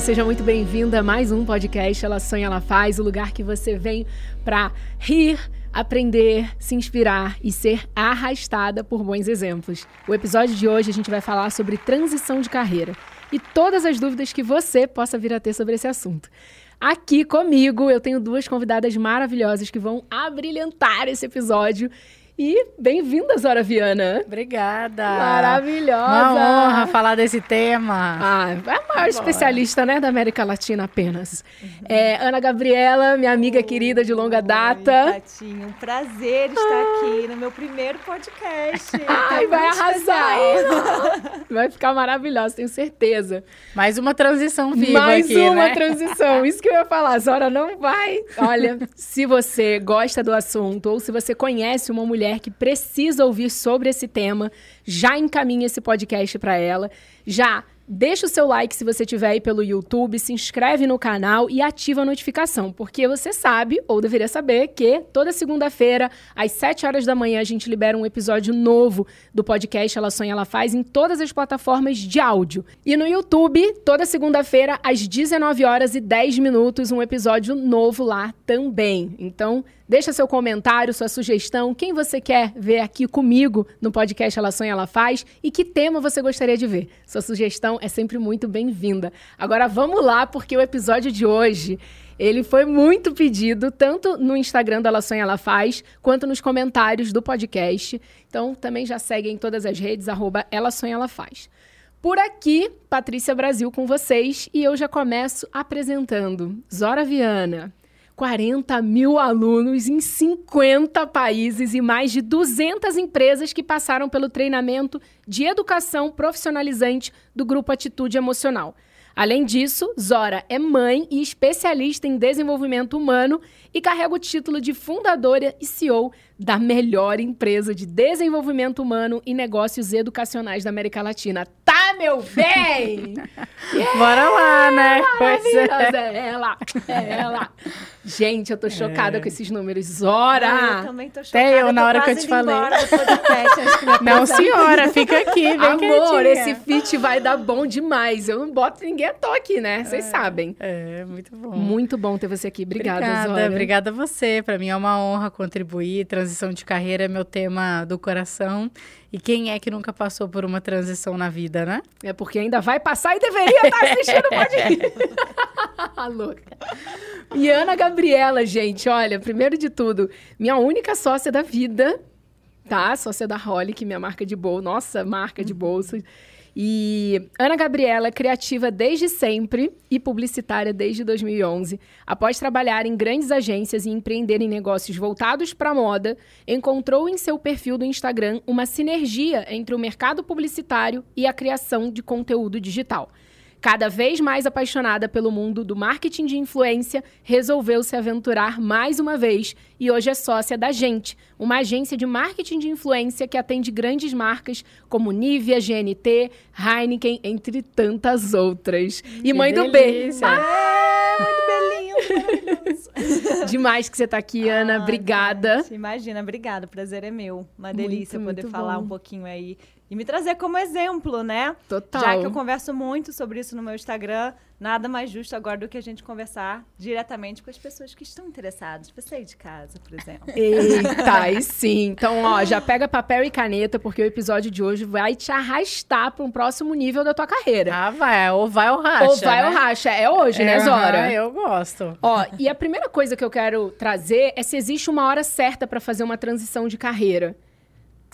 Seja muito bem-vinda a mais um podcast Ela Sonha, Ela Faz, o lugar que você vem para rir, aprender, se inspirar e ser arrastada por bons exemplos. O episódio de hoje a gente vai falar sobre transição de carreira e todas as dúvidas que você possa vir a ter sobre esse assunto. Aqui comigo eu tenho duas convidadas maravilhosas que vão abrilhantar esse episódio e bem-vinda, Zora Viana. Obrigada. Maravilhosa. Uma honra falar desse tema. Ah, é a maior especialista, né, da América Latina apenas. Uhum. É, Ana Gabriela, minha amiga Oi. querida de longa data. Tatinho, um prazer estar ah. aqui no meu primeiro podcast. Ai, vai arrasar. vai ficar maravilhosa, tenho certeza. Mais uma transição viva Mais aqui, uma né? transição. Isso que eu ia falar, Zora não vai. Olha, se você gosta do assunto ou se você conhece uma mulher mulher que precisa ouvir sobre esse tema, já encaminha esse podcast para ela. Já Deixa o seu like se você estiver aí pelo YouTube, se inscreve no canal e ativa a notificação, porque você sabe, ou deveria saber, que toda segunda-feira, às 7 horas da manhã, a gente libera um episódio novo do podcast Ela Sonha, Ela Faz em todas as plataformas de áudio. E no YouTube, toda segunda-feira, às 19 horas e 10 minutos, um episódio novo lá também. Então, Deixa seu comentário, sua sugestão, quem você quer ver aqui comigo no podcast Ela Sonha, Ela Faz e que tema você gostaria de ver. Sua sugestão é sempre muito bem-vinda. Agora vamos lá, porque o episódio de hoje ele foi muito pedido, tanto no Instagram da Ela Sonha Ela Faz, quanto nos comentários do podcast. Então, também já segue em todas as redes, arroba Ela Sonha Ela Faz. Por aqui, Patrícia Brasil com vocês, e eu já começo apresentando Zora Viana. 40 mil alunos em 50 países e mais de 200 empresas que passaram pelo treinamento de educação profissionalizante do Grupo Atitude Emocional. Além disso, Zora é mãe e especialista em desenvolvimento humano e carrega o título de fundadora e CEO da melhor empresa de desenvolvimento humano e negócios educacionais da América Latina. Meu bem? yeah! Bora lá, né? Pois é. é ela, é ela. Gente, eu tô chocada é. com esses números. Zora! Eu também tô chocada. Até eu, na hora que eu te falei. Podcast, não, senhora, fica aqui, vem Amor, quietinha. esse fit vai dar bom demais. Eu não boto ninguém à toa aqui, né? Vocês é. sabem. É, muito bom. Muito bom ter você aqui. Obrigada, obrigada Zora. Obrigada a você. Para mim é uma honra contribuir, transição de carreira é meu tema do coração. E quem é que nunca passou por uma transição na vida, né? É porque ainda vai passar e deveria estar tá assistindo o podcast. louca. E Ana Gabriela, gente, olha, primeiro de tudo, minha única sócia da vida, tá? Sócia da Holly, que minha marca de bolsa, nossa marca de bolsa. E Ana Gabriela é criativa desde sempre e publicitária desde 2011. Após trabalhar em grandes agências e empreender em negócios voltados para a moda, encontrou em seu perfil do Instagram uma sinergia entre o mercado publicitário e a criação de conteúdo digital. Cada vez mais apaixonada pelo mundo do marketing de influência, resolveu se aventurar mais uma vez e hoje é sócia da Gente, uma agência de marketing de influência que atende grandes marcas como Nivea, GNT, Heineken, entre tantas outras. E mãe delícia. do B. Ah, muito Demais que você está aqui, Ana. Ah, obrigada. Gente, imagina, obrigada. O prazer é meu. Uma delícia muito, poder muito falar bom. um pouquinho aí e me trazer como exemplo, né? Total. Já que eu converso muito sobre isso no meu Instagram, nada mais justo agora do que a gente conversar diretamente com as pessoas que estão interessadas. Você aí de casa, por exemplo. Eita, e sim. Então, ó, já pega papel e caneta, porque o episódio de hoje vai te arrastar para um próximo nível da tua carreira. Ah, vai. Ou vai ou racha. Ou vai né? ou racha. É hoje, né, é, né, Zora? eu gosto. Ó, e a primeira coisa que eu quero trazer é se existe uma hora certa para fazer uma transição de carreira.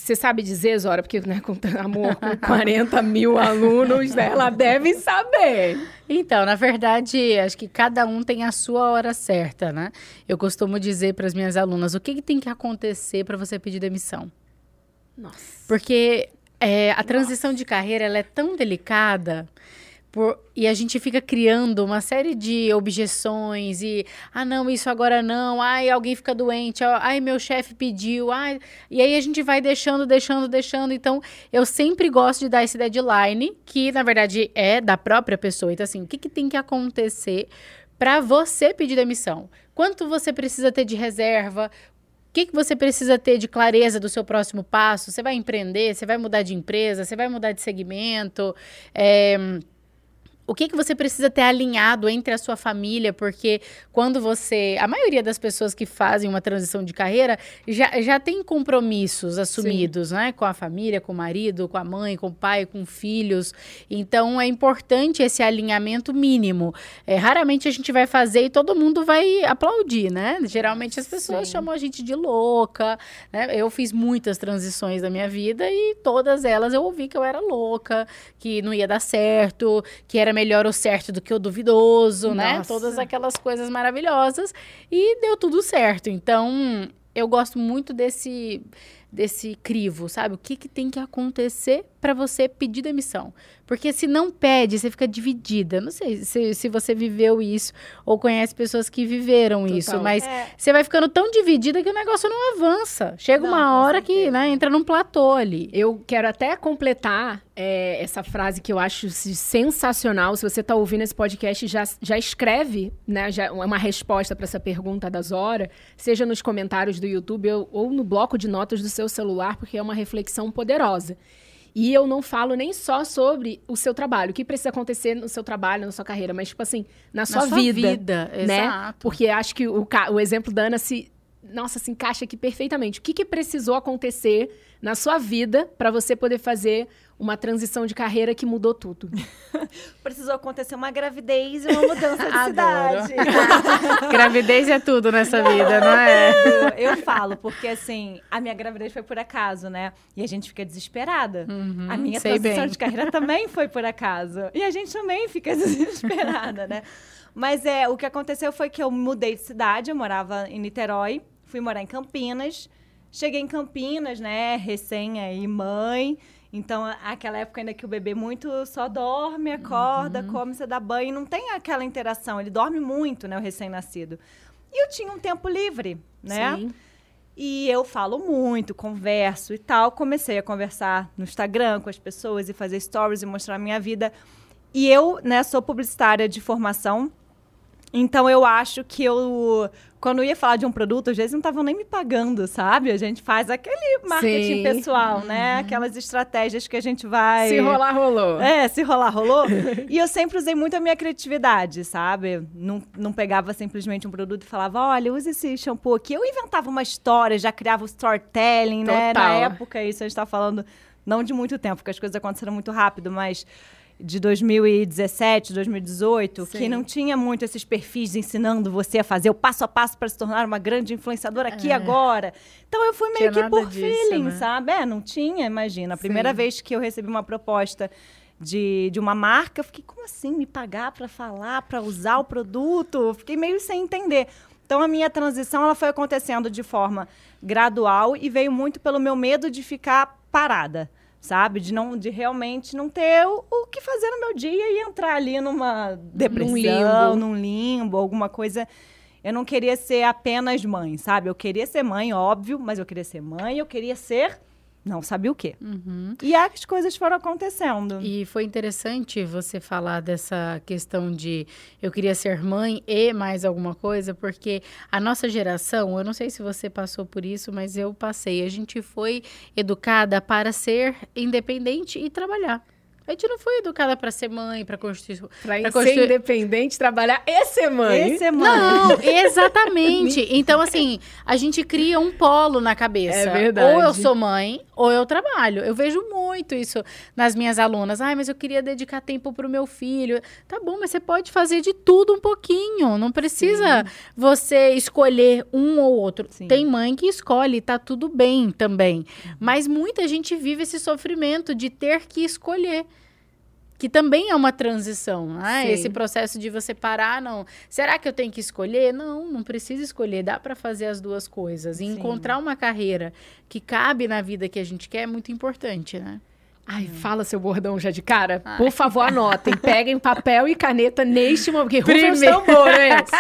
Você sabe dizer, Zora, porque, né, com amor, com 40 mil alunos, né, ela deve saber. Então, na verdade, acho que cada um tem a sua hora certa, né? Eu costumo dizer para as minhas alunas, o que, que tem que acontecer para você pedir demissão? Nossa. Porque é, a transição Nossa. de carreira, ela é tão delicada por, e a gente fica criando uma série de objeções e ah não isso agora não ai alguém fica doente ai meu chefe pediu ai e aí a gente vai deixando deixando deixando então eu sempre gosto de dar esse deadline que na verdade é da própria pessoa então assim o que, que tem que acontecer para você pedir demissão quanto você precisa ter de reserva o que, que você precisa ter de clareza do seu próximo passo? Você vai empreender? Você vai mudar de empresa? Você vai mudar de segmento? É, o que, que você precisa ter alinhado entre a sua família, porque quando você. A maioria das pessoas que fazem uma transição de carreira já, já tem compromissos assumidos, Sim. né? Com a família, com o marido, com a mãe, com o pai, com filhos. Então é importante esse alinhamento mínimo. É, raramente a gente vai fazer e todo mundo vai aplaudir, né? Geralmente as pessoas Sim. chamam a gente de louca. Né? Eu fiz muitas transições da minha vida e todas elas eu ouvi que eu era louca, que não ia dar certo, que era melhor o certo do que o duvidoso, né? Nossa. né? Todas aquelas coisas maravilhosas. E deu tudo certo. Então, eu gosto muito desse desse crivo, sabe? O que, que tem que acontecer para você pedir demissão? Porque se não pede, você fica dividida. Não sei se, se você viveu isso ou conhece pessoas que viveram Total. isso, mas é. você vai ficando tão dividida que o negócio não avança. Chega não, uma hora que né, entra num platô ali. Eu quero até completar é, essa frase que eu acho sensacional. Se você está ouvindo esse podcast, já, já escreve né, já uma resposta para essa pergunta da Zora, seja nos comentários do YouTube ou, ou no bloco de notas do seu celular, porque é uma reflexão poderosa. E eu não falo nem só sobre o seu trabalho, o que precisa acontecer no seu trabalho, na sua carreira, mas, tipo assim, na, na sua, sua, vida. vida né? Exato. Porque acho que o, o exemplo da Ana se. Nossa, se encaixa aqui perfeitamente. O que, que precisou acontecer na sua vida para você poder fazer uma transição de carreira que mudou tudo. Precisou acontecer uma gravidez e uma mudança de cidade. gravidez é tudo nessa vida, não é? Eu, falo, porque assim, a minha gravidez foi por acaso, né? E a gente fica desesperada. Uhum, a minha transição bem. de carreira também foi por acaso. E a gente também fica desesperada, né? Mas é, o que aconteceu foi que eu mudei de cidade, eu morava em Niterói, fui morar em Campinas. Cheguei em Campinas, né, recém aí mãe, então, aquela época ainda que o bebê muito só dorme, acorda, uhum. come, você dá banho, não tem aquela interação. Ele dorme muito, né, o recém-nascido. E eu tinha um tempo livre, né? Sim. E eu falo muito, converso e tal. Comecei a conversar no Instagram com as pessoas e fazer stories e mostrar a minha vida. E eu, né, sou publicitária de formação. Então eu acho que eu quando eu ia falar de um produto, às vezes não estavam nem me pagando, sabe? A gente faz aquele marketing Sim. pessoal, né? Uhum. Aquelas estratégias que a gente vai. Se rolar, rolou. É, se rolar, rolou. e eu sempre usei muito a minha criatividade, sabe? Não, não pegava simplesmente um produto e falava, olha, use esse shampoo aqui. Eu inventava uma história, já criava o storytelling, Total. né? Na época, isso a gente tá falando não de muito tempo, porque as coisas aconteceram muito rápido, mas de 2017, 2018, Sim. que não tinha muito esses perfis ensinando você a fazer o passo a passo para se tornar uma grande influenciadora aqui é. agora. Então eu fui meio que por disso, feeling, né? sabe? É, não tinha, imagina. A primeira Sim. vez que eu recebi uma proposta de, de uma marca, eu fiquei, como assim? Me pagar para falar, para usar o produto? Eu fiquei meio sem entender. Então a minha transição ela foi acontecendo de forma gradual e veio muito pelo meu medo de ficar parada sabe? De não de realmente não ter o, o, que fazer no meu dia e entrar ali numa depressão, num limbo. num limbo, alguma coisa. Eu não queria ser apenas mãe, sabe? Eu queria ser mãe, óbvio, mas eu queria ser mãe, eu queria ser não sabia o quê. Uhum. E as coisas foram acontecendo. E foi interessante você falar dessa questão de eu queria ser mãe e mais alguma coisa, porque a nossa geração, eu não sei se você passou por isso, mas eu passei. A gente foi educada para ser independente e trabalhar. A gente não foi educada para ser mãe, para construir. Pra, pra construir... ser independente, trabalhar e ser mãe. E ser mãe. Não, exatamente. então, assim, a gente cria um polo na cabeça. É verdade. Ou eu sou mãe, ou eu trabalho. Eu vejo muito isso nas minhas alunas. Ai, mas eu queria dedicar tempo pro meu filho. Tá bom, mas você pode fazer de tudo um pouquinho. Não precisa Sim. você escolher um ou outro. Sim. Tem mãe que escolhe, tá tudo bem também. Uhum. Mas muita gente vive esse sofrimento de ter que escolher que também é uma transição, né? Esse processo de você parar, não. Será que eu tenho que escolher? Não, não precisa escolher, dá para fazer as duas coisas. E Sim. encontrar uma carreira que cabe na vida que a gente quer é muito importante, né? Ai, hum. fala seu bordão já de cara. Ai. Por favor, anotem. Peguem papel e caneta neste momento. Porque Primeiro...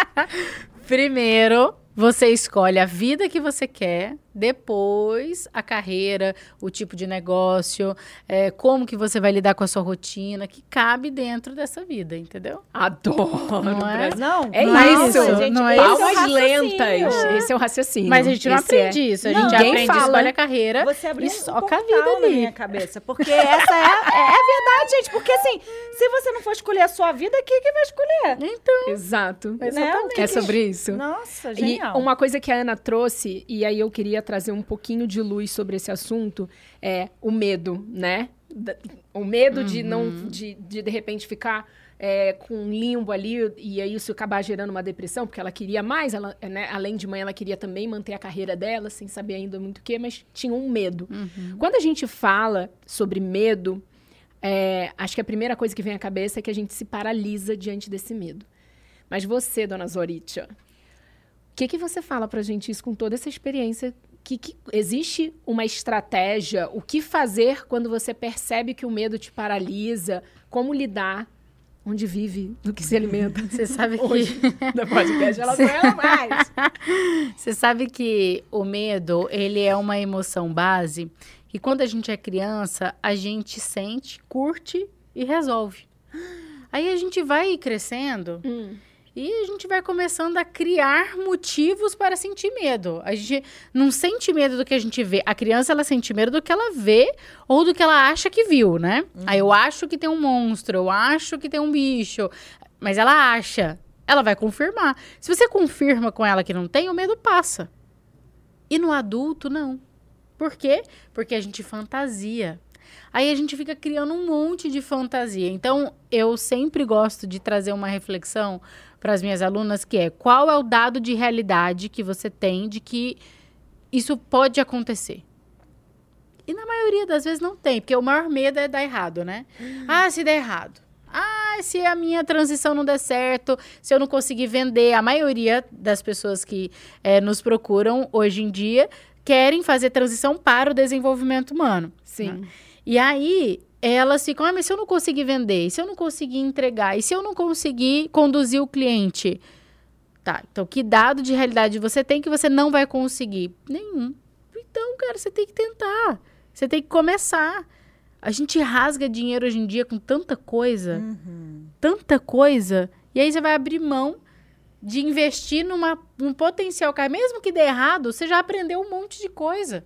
Primeiro, você escolhe a vida que você quer depois a carreira, o tipo de negócio, é, como que você vai lidar com a sua rotina, que cabe dentro dessa vida, entendeu? Adoro. Não é? Não, É não, isso, gente, não é isso. Palmas lentas. Esse é o raciocínio. Mas a gente não Esse aprende é. isso. A Não, gente ninguém aprende, fala. escolhe a carreira Você abriu e um soca a portal vida na ali. minha cabeça. Porque essa é, é, é verdade, gente. Porque assim, se você não for escolher a sua vida, quem que vai escolher? Então, Exato. Exatamente. É sobre isso. Nossa, E genial. uma coisa que a Ana trouxe, e aí eu queria trazer um pouquinho de luz sobre esse assunto, é o medo, né? O medo de não, de, de de repente ficar é, com um limbo ali e aí isso acabar gerando uma depressão, porque ela queria mais, ela, né, além de mãe, ela queria também manter a carreira dela, sem saber ainda muito o que, mas tinha um medo. Quando a gente fala sobre medo, é, acho que a primeira coisa que vem à cabeça é que a gente se paralisa diante desse medo. Mas você, dona Zoritia, o que, que você fala pra gente isso com toda essa experiência? Que, que existe uma estratégia? O que fazer quando você percebe que o medo te paralisa? Como lidar? Onde vive? Do que se alimenta? você sabe que Hoje, podcast, ela não é mais. Você sabe que o medo, ele é uma emoção base que quando a gente é criança, a gente sente, curte e resolve. Aí a gente vai crescendo Hum, e a gente vai começando a criar motivos para sentir medo. A gente não sente medo do que a gente vê. A criança, ela sente medo do que ela vê ou do que ela acha que viu, né? Aí eu acho que tem um monstro, eu acho que tem um bicho. Mas ela acha. Ela vai confirmar. Se você confirma com ela que não tem, o medo passa. E no adulto, não. Por quê? Porque a gente fantasia. Aí a gente fica criando um monte de fantasia. Então, eu sempre gosto de trazer uma reflexão para as minhas alunas que é qual é o dado de realidade que você tem de que isso pode acontecer. E na maioria das vezes não tem, porque o maior medo é dar errado, né? Ah, se der errado. Ah, se a minha transição não der certo, se eu não conseguir vender. A maioria das pessoas que eh, nos procuram hoje em dia querem fazer transição para o desenvolvimento humano. sim. E aí, elas ficam, ah, mas se eu não conseguir vender, se eu não conseguir entregar, e se eu não conseguir conduzir o cliente? Tá, então que dado de realidade você tem que você não vai conseguir? Nenhum. Então, cara, você tem que tentar. Você tem que começar. A gente rasga dinheiro hoje em dia com tanta coisa, Uhum. tanta coisa, e aí você vai abrir mão de investir numa, num potencial cara. Mesmo que dê errado, você já aprendeu um monte de coisa.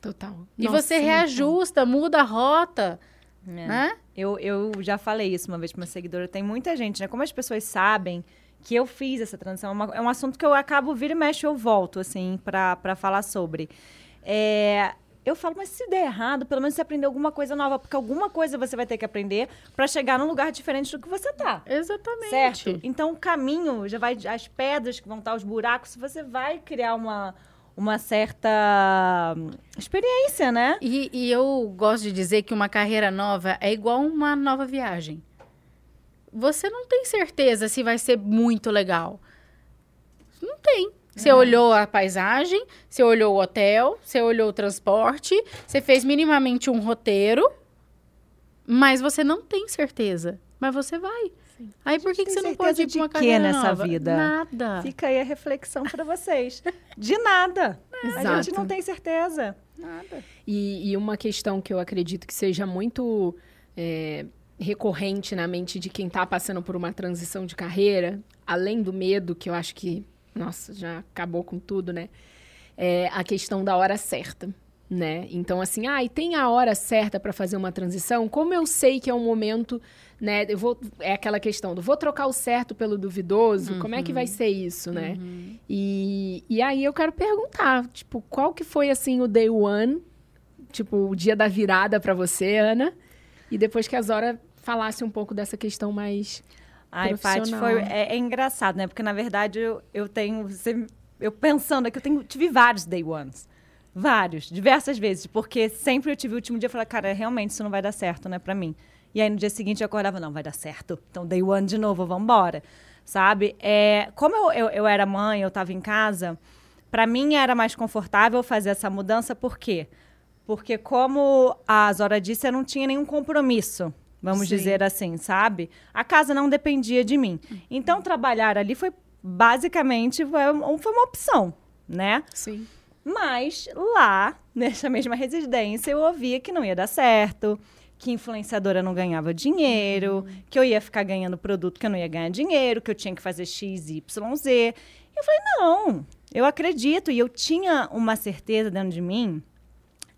Total. E Nossa, você sim, reajusta, muda a rota, É. né? Eu, eu já falei isso uma vez para uma seguidora. Tem muita gente, né? Como as pessoas sabem que eu fiz essa transição, é, uma- é um assunto que eu acabo, vira e mexe, eu volto, assim, pra pra falar sobre. É, eu falo, mas se der errado, pelo menos você aprendeu alguma coisa nova, porque alguma coisa você vai ter que aprender para chegar num lugar diferente do que você tá. Exatamente. Certo? Então o caminho já vai. As pedras que vão estar, os buracos, você vai criar uma, uma certa hum, experiência, né? E, e eu gosto de dizer que uma carreira nova é igual uma nova viagem. Você não tem certeza se vai ser muito legal. Não tem. Você olhou a paisagem, você olhou o hotel, você olhou o transporte, você fez minimamente um roteiro, mas você não tem certeza. Mas você vai. Aí por que, que você não pode ir de pra uma quê carreira nessa nova? vida? Nada. Fica aí a reflexão para vocês. De nada. A Exato. gente não tem certeza. Nada. E, e uma questão que eu acredito que seja muito é, recorrente na mente de quem está passando por uma transição de carreira, além do medo, que eu acho que, nossa, já acabou com tudo, né? É a questão da hora certa. Né? Então, assim, ah, e tem a hora certa para fazer uma transição? Como eu sei que é um momento, né? Eu vou, é aquela questão do vou trocar o certo pelo duvidoso, como é que vai ser isso, né? E, e aí eu quero perguntar, tipo, qual que foi, assim, o day one tipo, o dia da virada pra você, Ana. E depois que a Zora falasse um pouco dessa questão mais. Ai, Paty, Profissional. foi, é, é engraçado, né? Porque, na verdade, eu, eu tenho... Você, eu pensando aqui, eu tenho, tive vários day ones. Vários, diversas vezes. Porque sempre eu tive o último dia e falei, cara, realmente isso não vai dar certo, né, pra mim. E aí, no dia seguinte, eu acordava, não, vai dar certo. Então, day one de novo, vamos embora. Sabe? É, como eu, eu, eu era mãe, eu tava em casa, pra mim era mais confortável fazer essa mudança, por quê? Porque, como a Zora disse, eu não tinha nenhum compromisso, vamos Sim. dizer assim, sabe? A casa não dependia de mim. Então, trabalhar ali foi, basicamente, foi uma opção, né? Sim. Mas lá, nessa mesma residência, eu ouvia que não ia dar certo, que influenciadora não ganhava dinheiro, uhum. que eu ia ficar ganhando produto que eu não ia ganhar dinheiro, que eu tinha que fazer X, Y, Z. Eu falei, não, eu acredito. E eu tinha uma certeza dentro de mim,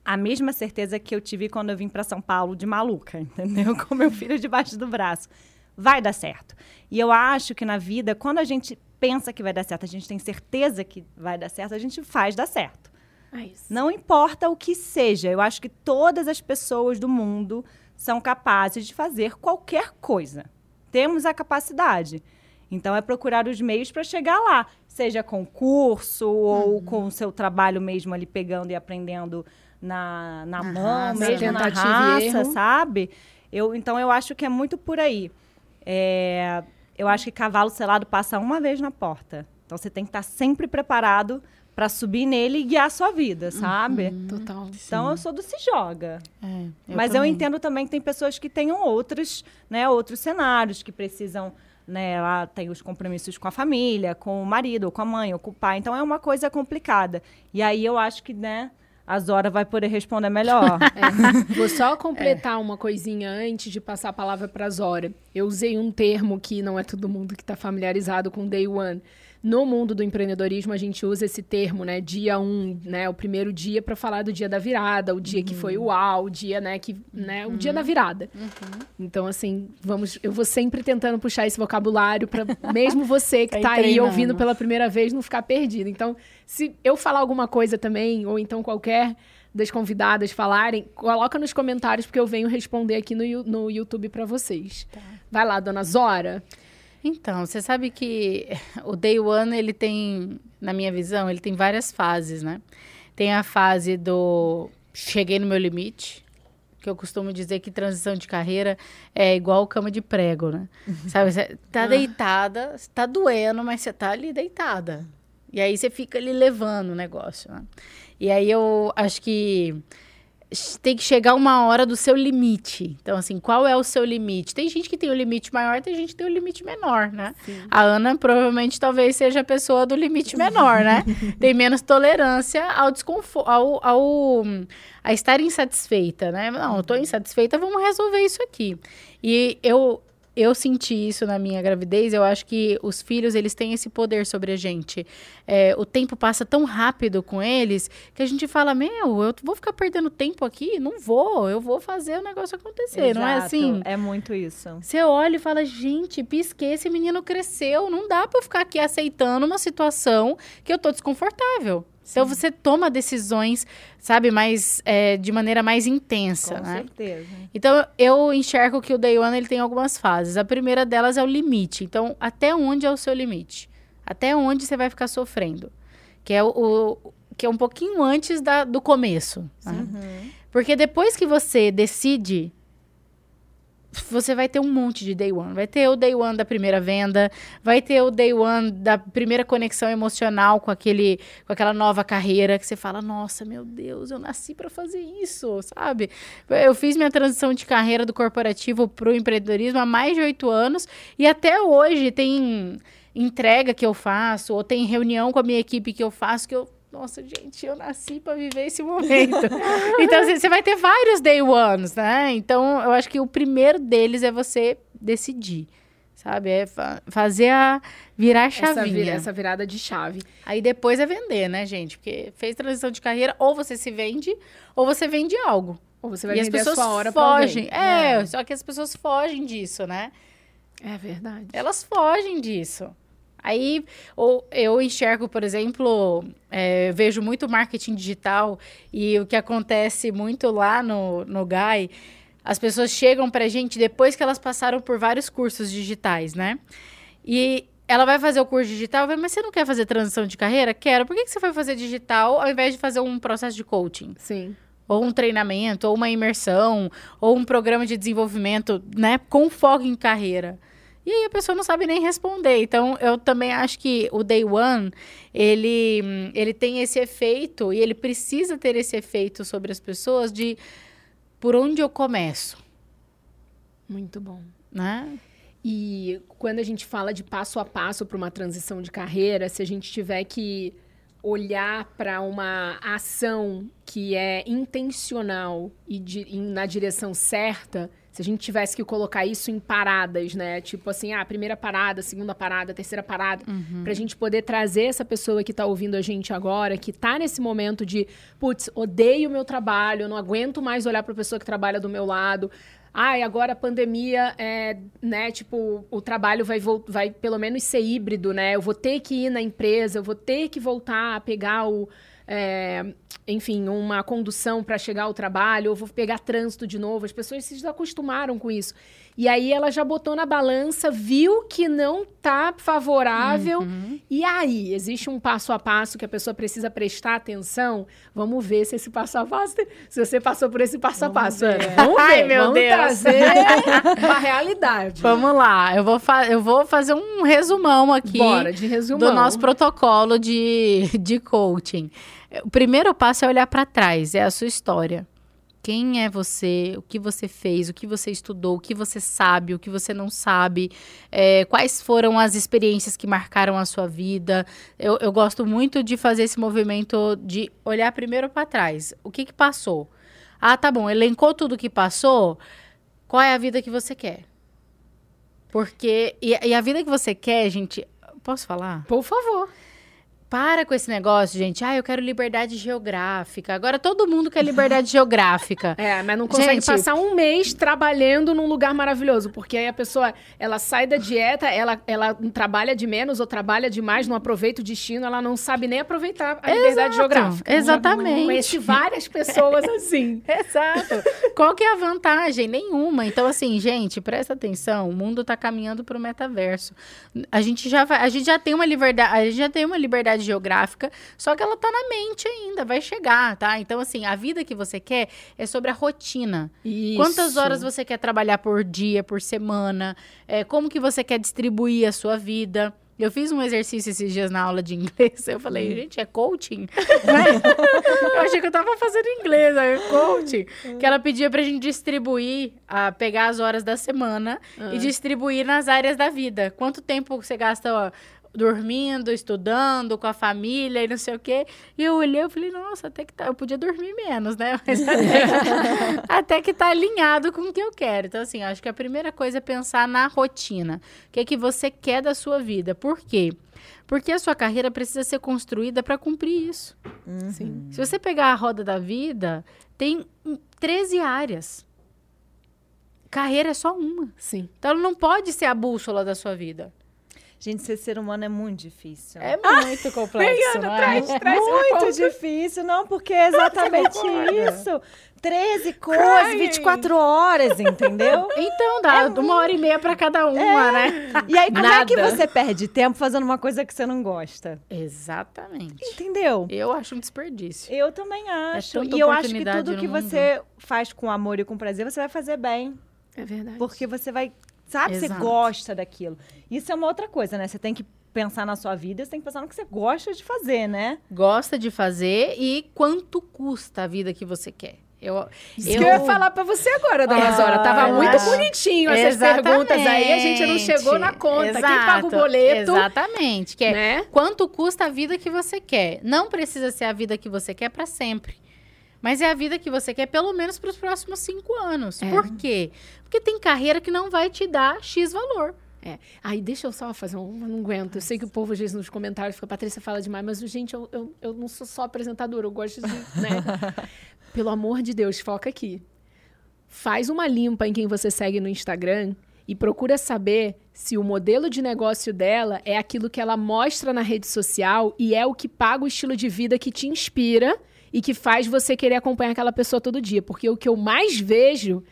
a mesma certeza que eu tive quando eu vim para São Paulo de maluca, entendeu? Com meu filho debaixo do braço. Vai dar certo. E eu acho que na vida, quando a gente pensa que vai dar certo, a gente tem certeza que vai dar certo, a gente faz dar certo. É Não importa o que seja, eu acho que todas as pessoas do mundo são capazes de fazer qualquer coisa. Temos a capacidade. Então é procurar os meios para chegar lá, seja com curso uhum. ou com o seu trabalho mesmo ali pegando e aprendendo na, na, na mão, raça, mesmo na raça, sabe? Eu, então eu acho que é muito por aí. É, eu acho que cavalo selado passa uma vez na porta. Então você tem que estar sempre preparado para subir nele e guiar a sua vida, sabe? Uhum, total. Então sim. eu sou do se joga. É, eu Mas também. eu entendo também que tem pessoas que tenham outros, né, outros cenários que precisam né? Lá tem os compromissos com a família, com o marido, ou com a mãe, ou com o pai. Então é uma coisa complicada. E aí eu acho que, né? A Zora vai poder responder melhor. É. Vou só completar é. uma coisinha antes de passar a palavra para a Zora. Eu usei um termo que não é todo mundo que está familiarizado com Day One no mundo do empreendedorismo, a gente usa esse termo, né? Dia 1, um, né? O primeiro dia para falar do dia da virada, o dia uhum. que foi o uau, o dia, né? Que, né? O dia da uhum. virada. Uhum. Então, assim, vamos... Eu vou sempre tentando puxar esse vocabulário para mesmo você que está aí ouvindo pela primeira vez não ficar perdido. Então, se eu falar alguma coisa também, ou então qualquer das convidadas falarem, coloca nos comentários, porque eu venho responder aqui no, no YouTube para vocês. Tá. Vai lá, dona Zora. Então, você sabe que o Day One, ele tem, na minha visão, ele tem várias fases, né? Tem a fase do cheguei no meu limite, que eu costumo dizer que transição de carreira é igual cama de prego, né? Uhum. Sabe, você tá ah. deitada, tá doendo, mas você tá ali deitada. E aí você fica ali levando o negócio, né? E aí eu acho que tem que chegar uma hora do seu limite. Então, assim, qual é o seu limite? Tem gente que tem o um limite maior, tem gente que tem o um limite menor, né? Sim. A Ana provavelmente talvez seja a pessoa do limite menor, né? tem menos tolerância ao desconforto, ao, ao a estar insatisfeita, né? Não, eu tô insatisfeita, vamos resolver isso aqui. E eu eu senti isso na minha gravidez. Eu acho que os filhos, eles têm esse poder sobre a gente. É, o tempo passa tão rápido com eles que a gente fala: Meu, eu vou ficar perdendo tempo aqui? Não vou, eu vou fazer o negócio acontecer. Exato, não é assim? É muito isso. Você olha e fala: Gente, pisquei, esse menino cresceu. Não dá pra eu ficar aqui aceitando uma situação que eu tô desconfortável. Então você toma decisões, sabe, mais é, de maneira mais intensa. Com né? certeza. Então eu enxergo que o Day One ele tem algumas fases. A primeira delas é o limite. Então, até onde é o seu limite? Até onde você vai ficar sofrendo? Que é o, o que é um pouquinho antes da, do começo. Né? Uhum. Porque depois que você decide você vai ter um monte de day one. Vai ter o day one da primeira venda, vai ter o day one da primeira conexão emocional com aquele, com aquela nova carreira que você fala, nossa, meu Deus, eu nasci para fazer isso, sabe? Eu fiz minha transição de carreira do corporativo para o empreendedorismo há mais de oito anos e até hoje tem entrega que eu faço ou tem reunião com a minha equipe que eu faço que eu nossa, gente, eu nasci para viver esse momento. então, assim, você vai ter vários day ones, né? Então, eu acho que o primeiro deles é você decidir, sabe? É fa fazer a virar a chavinha. Essa, vira, essa virada de chave. Aí depois é vender, né, gente? Porque fez transição de carreira, ou você se vende, ou você vende algo. Ou você vai e vender as pessoas a sua hora fogem. É, é, só que as pessoas fogem disso, né? É verdade. Elas fogem disso. Aí ou, eu enxergo, por exemplo, é, vejo muito marketing digital e o que acontece muito lá no, no GAI, as pessoas chegam para a gente depois que elas passaram por vários cursos digitais, né? E ela vai fazer o curso digital, mas você não quer fazer transição de carreira? Quero. Por que, que você foi fazer digital ao invés de fazer um processo de coaching? Sim ou um treinamento, ou uma imersão, ou um programa de desenvolvimento, né, com foco em carreira. E aí a pessoa não sabe nem responder. Então, eu também acho que o Day One, ele, ele tem esse efeito, e ele precisa ter esse efeito sobre as pessoas de por onde eu começo. Muito bom. Né? E quando a gente fala de passo a passo para uma transição de carreira, se a gente tiver que olhar para uma ação que é intencional e de, na direção certa, se a gente tivesse que colocar isso em paradas, né? Tipo assim, ah, primeira parada, segunda parada, terceira parada, uhum. pra gente poder trazer essa pessoa que tá ouvindo a gente agora, que tá nesse momento de, putz, odeio o meu trabalho, não aguento mais olhar pra pessoa que trabalha do meu lado. Ai, agora a pandemia é, né, tipo, o trabalho vai, vai pelo menos ser híbrido, né? Eu vou ter que ir na empresa, eu vou ter que voltar a pegar o é, enfim, uma condução para chegar ao trabalho, ou vou pegar trânsito de novo. As pessoas se desacostumaram com isso. E aí ela já botou na balança, viu que não tá favorável. Uhum. E aí, existe um passo a passo que a pessoa precisa prestar atenção. Vamos ver se esse passo a passo, se você passou por esse passo vamos a passo. Ver. Vamos ver, Ai, meu vamos Deus. trazer a realidade. Vamos lá, eu vou, eu vou fazer um resumão aqui. Bora, de resumão. Do nosso protocolo de, de coaching. O primeiro passo é olhar para trás, é a sua história. Quem é você? O que você fez? O que você estudou? O que você sabe? O que você não sabe? É, quais foram as experiências que marcaram a sua vida? Eu, eu gosto muito de fazer esse movimento de olhar primeiro para trás. O que, que passou? Ah, tá bom. Elencou tudo que passou. Qual é a vida que você quer? Porque. E, e a vida que você quer, gente. Posso falar? Por favor. Para com esse negócio, gente. Ah, eu quero liberdade geográfica. Agora todo mundo quer liberdade geográfica. É, mas não consegue gente, passar um mês trabalhando num lugar maravilhoso. Porque aí a pessoa, ela sai da dieta, ela, ela trabalha de menos ou trabalha demais, não aproveita o destino, ela não sabe nem aproveitar a liberdade Exato, geográfica. Exatamente. Conheci várias pessoas assim. Exato. Qual que é a vantagem? Nenhuma. Então, assim, gente, presta atenção. O mundo está caminhando para o metaverso. A gente já vai, a gente já tem uma liberdade, a gente já tem uma liberdade geográfica, só que ela tá na mente ainda, vai chegar, tá? Então, assim, a vida que você quer é sobre a rotina. Isso. Quantas horas você quer trabalhar por dia, por semana? É, como que você quer distribuir a sua vida? Eu fiz um exercício esses dias na aula de inglês. Eu falei, hum. gente, é coaching? eu achei que eu tava fazendo inglês, é coaching. Que ela pedia pra gente distribuir, a, pegar as horas da semana e ah. distribuir nas áreas da vida. Quanto tempo você gasta ó, dormindo, estudando com a família e não sei o quê. E eu olhei e falei, nossa, até que tá. Eu podia dormir menos, né? Mas até, até que tá alinhado com o que eu quero. Então, assim, acho que a primeira coisa é pensar na rotina. O que é que você quer da sua vida? Por quê? Porque a sua carreira precisa ser construída para cumprir isso. Uhum. Sim. Se você pegar a roda da vida, tem 13 áreas. Carreira é só uma. Sim. Então, ela não pode ser a bússola da sua vida. Gente, ser ser humano é muito difícil. É muito complexo, não é? Traz, traz muito difícil, não, porque é exatamente isso. 13 coisas, 24 horas, entendeu? Então, dá é uma hora e meia para cada uma, é. né? E aí, como Nada. é que você perde tempo fazendo uma coisa que você não gosta? Exatamente. Entendeu? Eu acho um desperdício. Eu também é acho. É e eu acho que tudo que mundo. você faz com amor e com prazer, você vai fazer bem. É verdade. Porque você vai Sabe? Exato. Você gosta daquilo. Isso é uma outra coisa, né? Você tem que pensar na sua vida, você tem que pensar no que você gosta de fazer, né? Gosta de fazer e quanto custa a vida que você quer. Eu, Isso eu... que eu ia falar pra você agora, dona ah, Zora. Tava muito acho... bonitinho essas Exatamente. perguntas aí. A gente não chegou na conta. Exato. Quem paga o boleto? Exatamente. Que é né? quanto custa a vida que você quer. Não precisa ser a vida que você quer para sempre. Mas é a vida que você quer, pelo menos para os próximos cinco anos. É. Por quê? Porque tem carreira que não vai te dar X valor. É. Aí deixa eu só fazer um. Eu não aguento. Eu sei que o povo às vezes nos comentários fica, Patrícia fala demais, mas, gente, eu, eu, eu não sou só apresentadora, eu gosto de. Né? Pelo amor de Deus, foca aqui. Faz uma limpa em quem você segue no Instagram e procura saber se o modelo de negócio dela é aquilo que ela mostra na rede social e é o que paga o estilo de vida que te inspira e que faz você querer acompanhar aquela pessoa todo dia. Porque o que eu mais vejo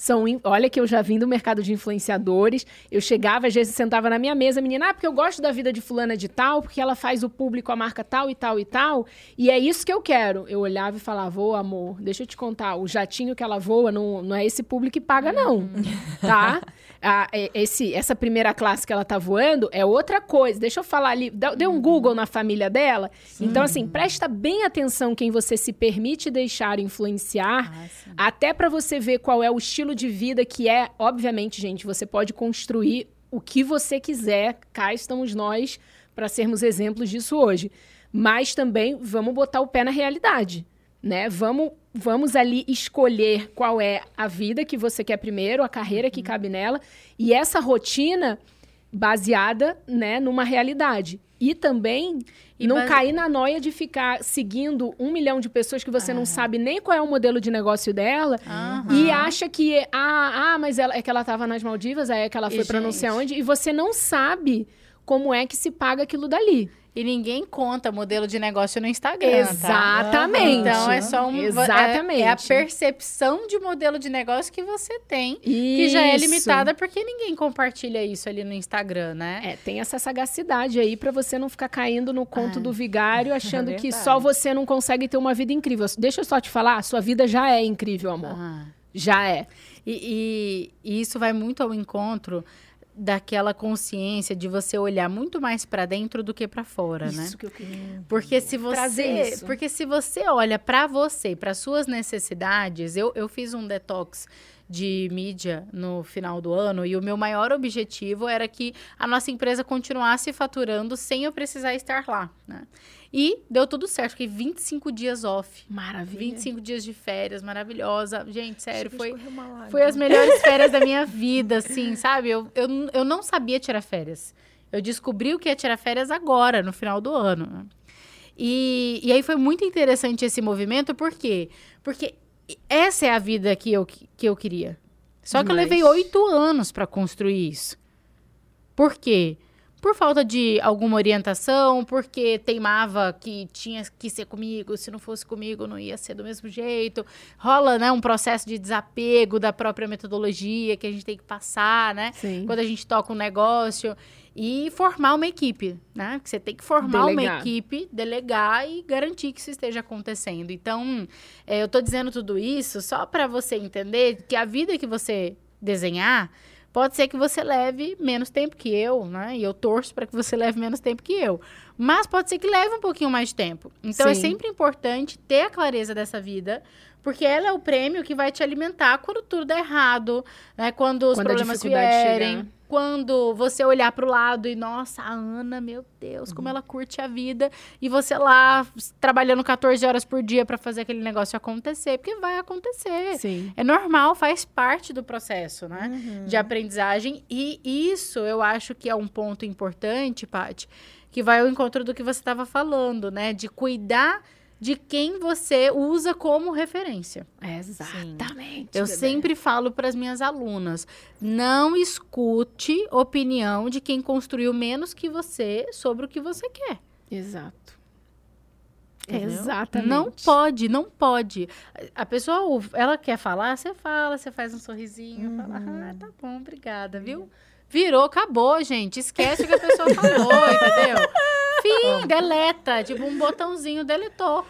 são. Olha que eu já vim do mercado de influenciadores. Eu chegava, às vezes sentava na minha mesa, menina, ah, porque eu gosto da vida de fulana de tal, porque ela faz o público, a marca tal e tal e tal. E é isso que eu quero. Eu olhava e falava, ô amor, deixa eu te contar, o jatinho que ela voa não, não é esse público que paga, não. Uhum. tá? a, esse, essa primeira classe que ela tá voando é outra coisa. Deixa eu falar ali. Dê um Google na família dela. Sim. Então, assim, presta bem atenção quem você se permite deixar influenciar, ah, até para você ver qual é o estilo de vida que é. Obviamente, gente, você pode construir o que você quiser. Cá estamos nós para sermos exemplos disso hoje. Mas também vamos botar o pé na realidade, né? Vamos, vamos ali escolher qual é a vida que você quer primeiro, a carreira que cabe nela, e essa rotina baseada, né, numa realidade. E também E não base- cair na noia de ficar seguindo um milhão de pessoas que você não sabe nem qual é o modelo de negócio dela Aham. e acha que, ah, ah mas ela, é que ela estava nas Maldivas, aí é que ela foi para não sei onde, e você não sabe como é que se paga aquilo dali. E ninguém conta modelo de negócio no Instagram. tá? Exatamente. Então é só um. é- Exatamente. É, a percepção de modelo de negócio que você tem, que já é Isso. limitada porque ninguém compartilha isso ali no Instagram, né? É, tem essa sagacidade aí pra você não ficar caindo no conto Ah. do vigário, achando que verdade. só você não consegue ter uma vida incrível. Deixa eu só te falar, a sua vida já é incrível, amor. Ah. Já é. E, e- e isso vai muito ao encontro daquela consciência de você olhar muito mais pra dentro do que pra fora, né? Isso que eu queria. Porque se você, isso. porque se você olha pra você, para suas necessidades, eu, eu fiz um detox de mídia no final do ano e o meu maior objetivo era que a nossa empresa continuasse faturando sem eu precisar estar lá, né? E deu tudo certo, fiquei 25 dias off. Maravilha. 25 dias de férias, maravilhosa. Gente, sério, foi, foi as melhores férias da minha vida, assim, sabe? Eu, eu, eu não sabia tirar férias. Eu descobri o que é tirar férias agora, no final do ano. né? E, e aí foi muito interessante esse movimento, por quê? Porque essa é a vida que eu, que eu queria. Só que eu levei oito anos para construir isso. Por quê? Por falta de alguma orientação, porque teimava que tinha que ser comigo, se não fosse comigo não ia ser do mesmo jeito. Rola, né, um processo de desapego da própria metodologia que a gente tem que passar, né? Sim. Quando a gente toca um negócio e formar uma equipe, né? Que você tem que formar uma Delegar. equipe, delegar e garantir que isso esteja acontecendo. Então, é, eu tô dizendo tudo isso só para você entender que a vida que você desenhar pode ser que você leve menos tempo que eu, né? E eu torço para que você leve menos tempo que eu. Mas pode ser que leve um pouquinho mais de tempo. Então é Sim. sempre importante ter a clareza dessa vida, porque ela é o prêmio que vai te alimentar quando tudo der errado, né? Quando os Quando problemas vierem, chegar. quando você olhar pro lado e nossa, a Ana, meu Deus, como ela curte a vida, e você lá trabalhando 14 horas por dia para fazer aquele negócio acontecer, porque vai acontecer. Sim. É normal, faz parte do processo, né? Uhum. De aprendizagem. E isso eu acho que é um ponto importante, Paty, que vai ao encontro do que você estava falando, né? De cuidar de quem você usa como referência. Exatamente. Eu bebê. sempre falo para as minhas alunas: não escute opinião de quem construiu menos que você sobre o que você quer. Exato. Entendeu? Exatamente. Não pode, não pode. A pessoa, ela quer falar, você fala, você faz um sorrisinho, fala, ah, tá bom, obrigada, viu? Virou, acabou, gente. Esquece o que a pessoa falou, entendeu? Fim, deleta. Tipo, um botãozinho, deletou.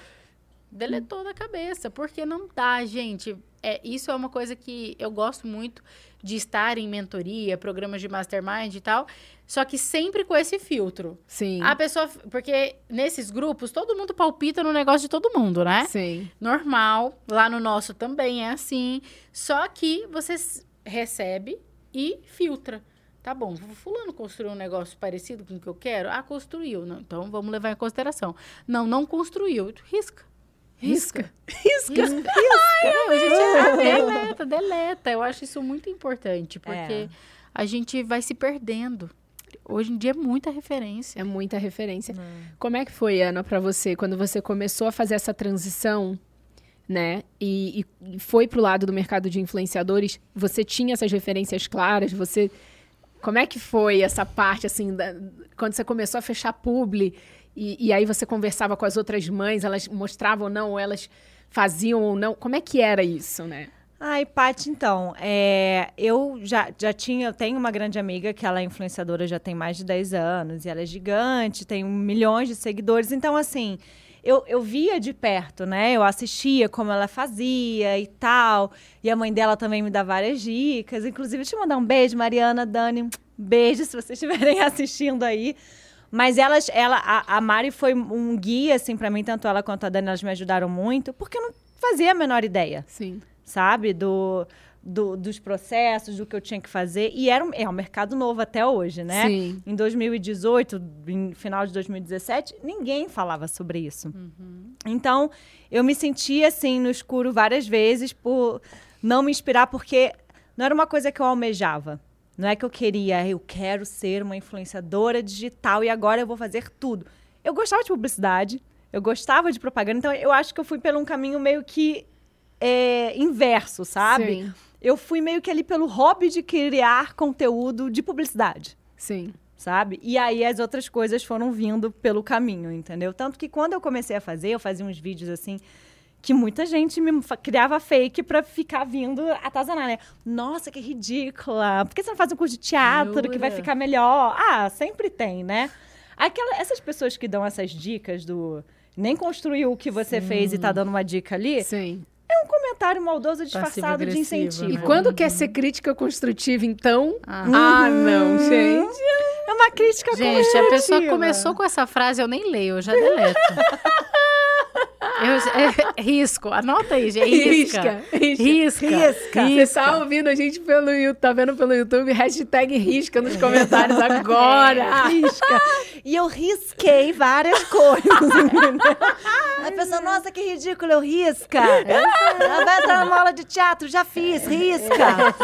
Deletou da cabeça. Porque não dá, gente. É, isso é uma coisa que eu gosto muito de estar em mentoria, programas de mastermind e tal. Só que sempre com esse filtro. Sim. A pessoa. Porque nesses grupos, todo mundo palpita no negócio de todo mundo, né? Sim. Normal. Lá no nosso também é assim. Só que você recebe e filtra. Tá bom, fulano construiu um negócio parecido com o que eu quero? Ah, construiu. Não, então vamos levar em consideração. Não, não construiu. Risca. Risca. Risca. Risca. Não, a gente ah, deleta, deleta. Eu acho isso muito importante, porque É. a gente vai se perdendo. Hoje em dia é muita referência. É muita referência. Hum. Como é que foi, Ana, pra você, quando você começou a fazer essa transição, né? E, e foi pro lado do mercado de influenciadores? Você tinha essas referências claras? Você. Como é que foi essa parte, assim, da- quando você começou a fechar publi e, e aí você conversava com as outras mães, elas mostravam ou não, ou elas faziam ou não? Como é que era isso, né? Ai, Paty, então, é, eu já, já tinha, eu tenho uma grande amiga que ela é influenciadora já tem mais de 10 anos, e ela é gigante, tem milhões de seguidores, então, assim, eu, eu via de perto, né, eu assistia como ela fazia e tal, e a mãe dela também me dá várias dicas, inclusive, deixa eu mandar um beijo, Mariana, Dani, beijo se vocês estiverem assistindo aí, mas elas, ela, a, a Mari foi um guia, assim, pra mim, tanto ela quanto a Dani, elas me ajudaram muito, porque eu não fazia a menor ideia Sim. sabe? Do, do- dos processos, do que eu tinha que fazer. E era um, é um mercado novo até hoje, né? Sim. Em 2018, em final de 2017, ninguém falava sobre isso. Então, eu me senti assim no escuro várias vezes por não me inspirar, porque não era uma coisa que eu almejava. Não é que eu queria, eu quero ser uma influenciadora digital e agora eu vou fazer tudo. Eu gostava de publicidade, eu gostava de propaganda, então eu acho que eu fui por um caminho meio que é, inverso, sabe? Sim. Eu fui meio que ali pelo hobby de criar conteúdo de publicidade Sim. sabe? E aí as outras coisas foram vindo pelo caminho, entendeu? Tanto que quando eu comecei a fazer, eu fazia uns vídeos assim que muita gente me criava fake pra ficar vindo atazanar, né? Nossa, que ridícula! Por que você não faz um curso de teatro que vai Jura? ficar melhor? Ah, sempre tem, né? Aquela, essas pessoas que dão essas dicas do nem construiu o que você fez e tá dando uma dica ali, Sim. É um comentário maldoso disfarçado de Passivo-agressivo, incentivo. E né? quando quer ser crítica construtiva, então. Ah. Ah, não, gente. É uma crítica Gente, a pessoa construtiva. começou com essa frase, eu nem leio, eu já deleto. Eu, é, risco, anota aí, gente. Risca. Risca. Risca. Risca. Você tá ouvindo a gente pelo YouTube, tá vendo pelo YouTube? Hashtag risca nos comentários agora. risca. E eu risquei várias coisas? A pessoa, nossa, que ridículo, eu risca. Ela vai entrar numa aula de teatro, já fiz, risca.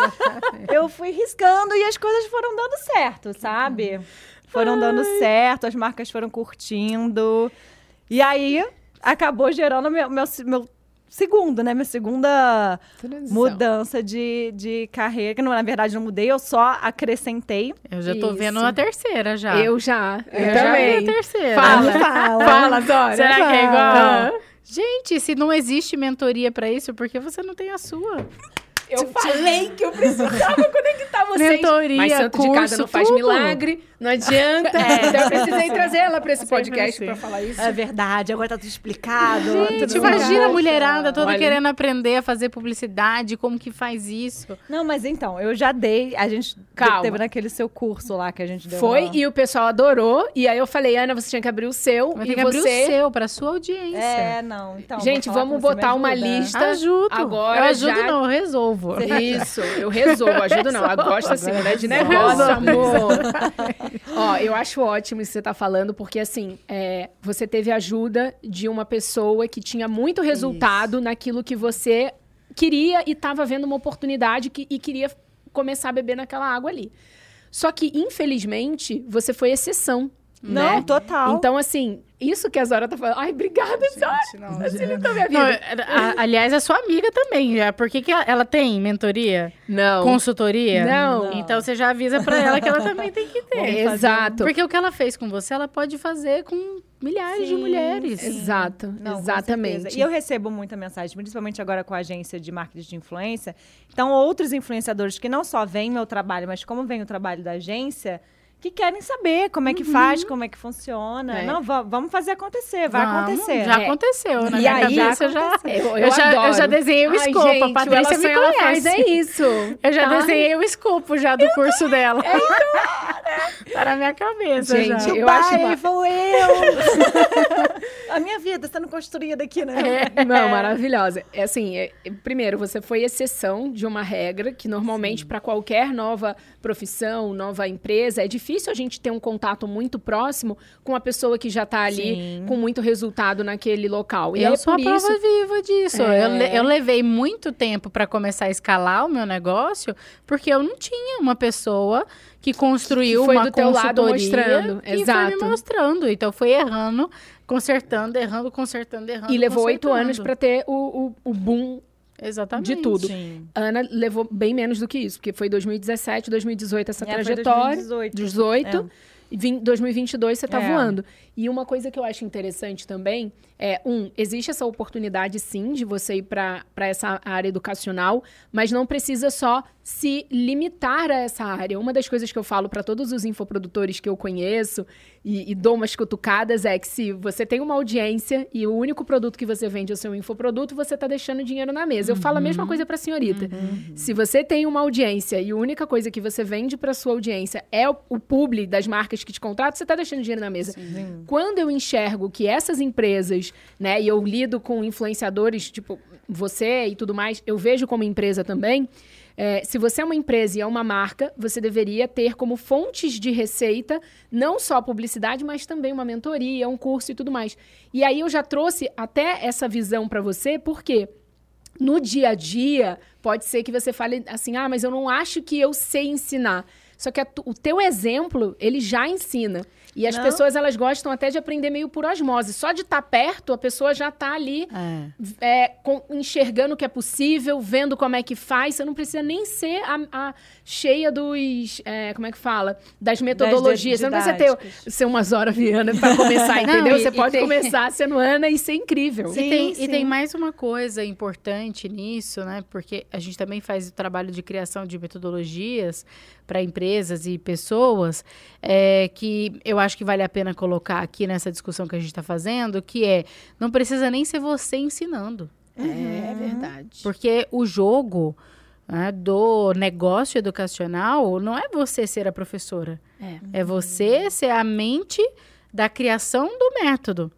Eu fui riscando e as coisas foram dando certo, sabe? Foram dando certo, as marcas foram curtindo. E aí, acabou gerando meu, meu, meu segundo, né? Minha segunda mudança de, de carreira. Que, não, na verdade, não mudei, eu só acrescentei. Eu já tô Isso. vendo a terceira já. Eu já. Eu, Eu já também. vi a terceira. Fala, Fala. fala, Zora. Será que é igual? Ah. Gente, se não existe mentoria pra isso, por que você não tem a sua? Eu falei que eu precisava conectar vocês. Mentoria, Mas santo de casa curso, não faz tudo. milagre, não adianta. Então eu precisei trazer ela pra esse podcast pra falar isso. É verdade, agora tá tudo explicado. Gente, tudo imagina a legal. mulherada toda Olha. querendo aprender a fazer publicidade, como que faz isso. Não, mas então, eu já dei. A gente Calma. teve naquele seu curso lá que a gente deu. Foi no- e o pessoal adorou. E aí eu falei, Ana, você tinha que abrir o seu. Mas e tem que abrir você... o seu, pra sua audiência. É, não. Então, Gente, vamos botar uma lista. Ajudo. Agora eu ajudo já- não, eu resolvo. Isso, eu resolvo, ajudo não. Eu gosto assim, Agora mulher de negócio, amor. Ó, eu acho ótimo isso que você tá falando, porque assim, é, você teve ajuda de uma pessoa que tinha muito resultado naquilo que você queria e tava vendo uma oportunidade que- e queria começar a beber naquela água ali. Só que, infelizmente, você foi exceção. Não, né? total. Então, assim, isso que a Zora tá falando. Ai, obrigada, Zora. Facilitou minha Não, vida. a- aliás, a sua amiga também. Já. Por que, que ela, tem mentoria? Não. Consultoria? Não. Então você já avisa pra ela que ela também tem que ter. Exato. Porque o que ela fez com você, ela pode fazer com milhares de Sim, mulheres. sim. Exato, Não, exatamente. E eu recebo muita mensagem, principalmente agora com a agência de marketing de influência. Então, outros influenciadores que não só veem meu trabalho, mas como vem o trabalho da agência, que querem saber como é que faz, como é que funciona. É. Não, va- vamos fazer acontecer, vai Vamos, acontecer. Já É. aconteceu. Na E minha aí, cabeça já. Eu, Eu, já, eu já desenhei o Ai, escopo. gente, a Patrícia me Ela Sonha, Ela conhece. Faz, é isso. Eu já tá? desenhei o escopo já do curso dela. tá na minha cabeça Gente, já. eu acho Dubai, uma- vou eu! a minha vida sendo construída aqui, né? Não, maravilhosa. É assim, é- é- primeiro, você foi exceção de uma regra que normalmente para qualquer nova profissão, nova empresa, é difícil a gente ter um contato muito próximo com a pessoa que já está ali Sim. com muito resultado naquele local. E eu aí, sou por a prova isso, viva disso. É. Eu, eu levei muito tempo para começar a escalar o meu negócio, porque eu não tinha uma pessoa que construiu Que foi uma do teu lado mostrando. que foi Exato. me mostrando. Então foi errando, consertando, errando, consertando, errando. e levou oito anos para ter o, o, o boom Exatamente. de tudo. Sim. Ana levou bem menos do que isso, porque foi 2017, 2018 essa É, foi trajetória. 2018. 18. E vim- 2022 você tá É. voando. E uma coisa que eu acho interessante também é, um, existe essa oportunidade sim de você ir para essa área educacional, mas não precisa só se limitar a essa área. Uma das coisas que eu falo para todos os infoprodutores que eu conheço e, e dou umas cutucadas é que se você tem uma audiência e o único produto que você vende é o seu infoproduto, você tá deixando dinheiro na mesa. Eu falo a mesma coisa para a senhorita. Se você tem uma audiência e a única coisa que você vende para sua audiência é o, o publi das marcas que te contratam, você está deixando dinheiro na mesa. Quando eu enxergo que essas empresas, né, e eu lido com influenciadores, tipo você e tudo mais, eu vejo como empresa também. É, se você é uma empresa e é uma marca, você deveria ter como fontes de receita não só publicidade, mas também uma mentoria, um curso e tudo mais. E aí eu já trouxe até essa visão para você, porque no dia a dia pode ser que você fale assim: "Ah, mas eu não acho que eu sei ensinar". Só que a, o teu exemplo, ele já ensina. E as Não. pessoas, elas gostam até de aprender meio por osmose. Só de estar perto, a pessoa já está ali É. é, com- enxergando o que é possível, vendo como é que faz. Você não precisa nem ser a, a cheia dos. é, como é que fala? Das metodologias. Você não precisa ter, ser umas horas Viana para começar, Não, entendeu? e- Você e pode tem- começar sendo Ana e ser incrível. Sim, e, tem, sim. e tem mais uma coisa importante nisso, né? Porque a gente também faz o trabalho de criação de metodologias para empresas e pessoas, é, que eu acho que vale a pena colocar aqui nessa discussão que a gente está fazendo, que é, não precisa nem ser você ensinando. É verdade. Porque o jogo né, do negócio educacional não é você ser a professora. É. É você ser a mente da criação do método.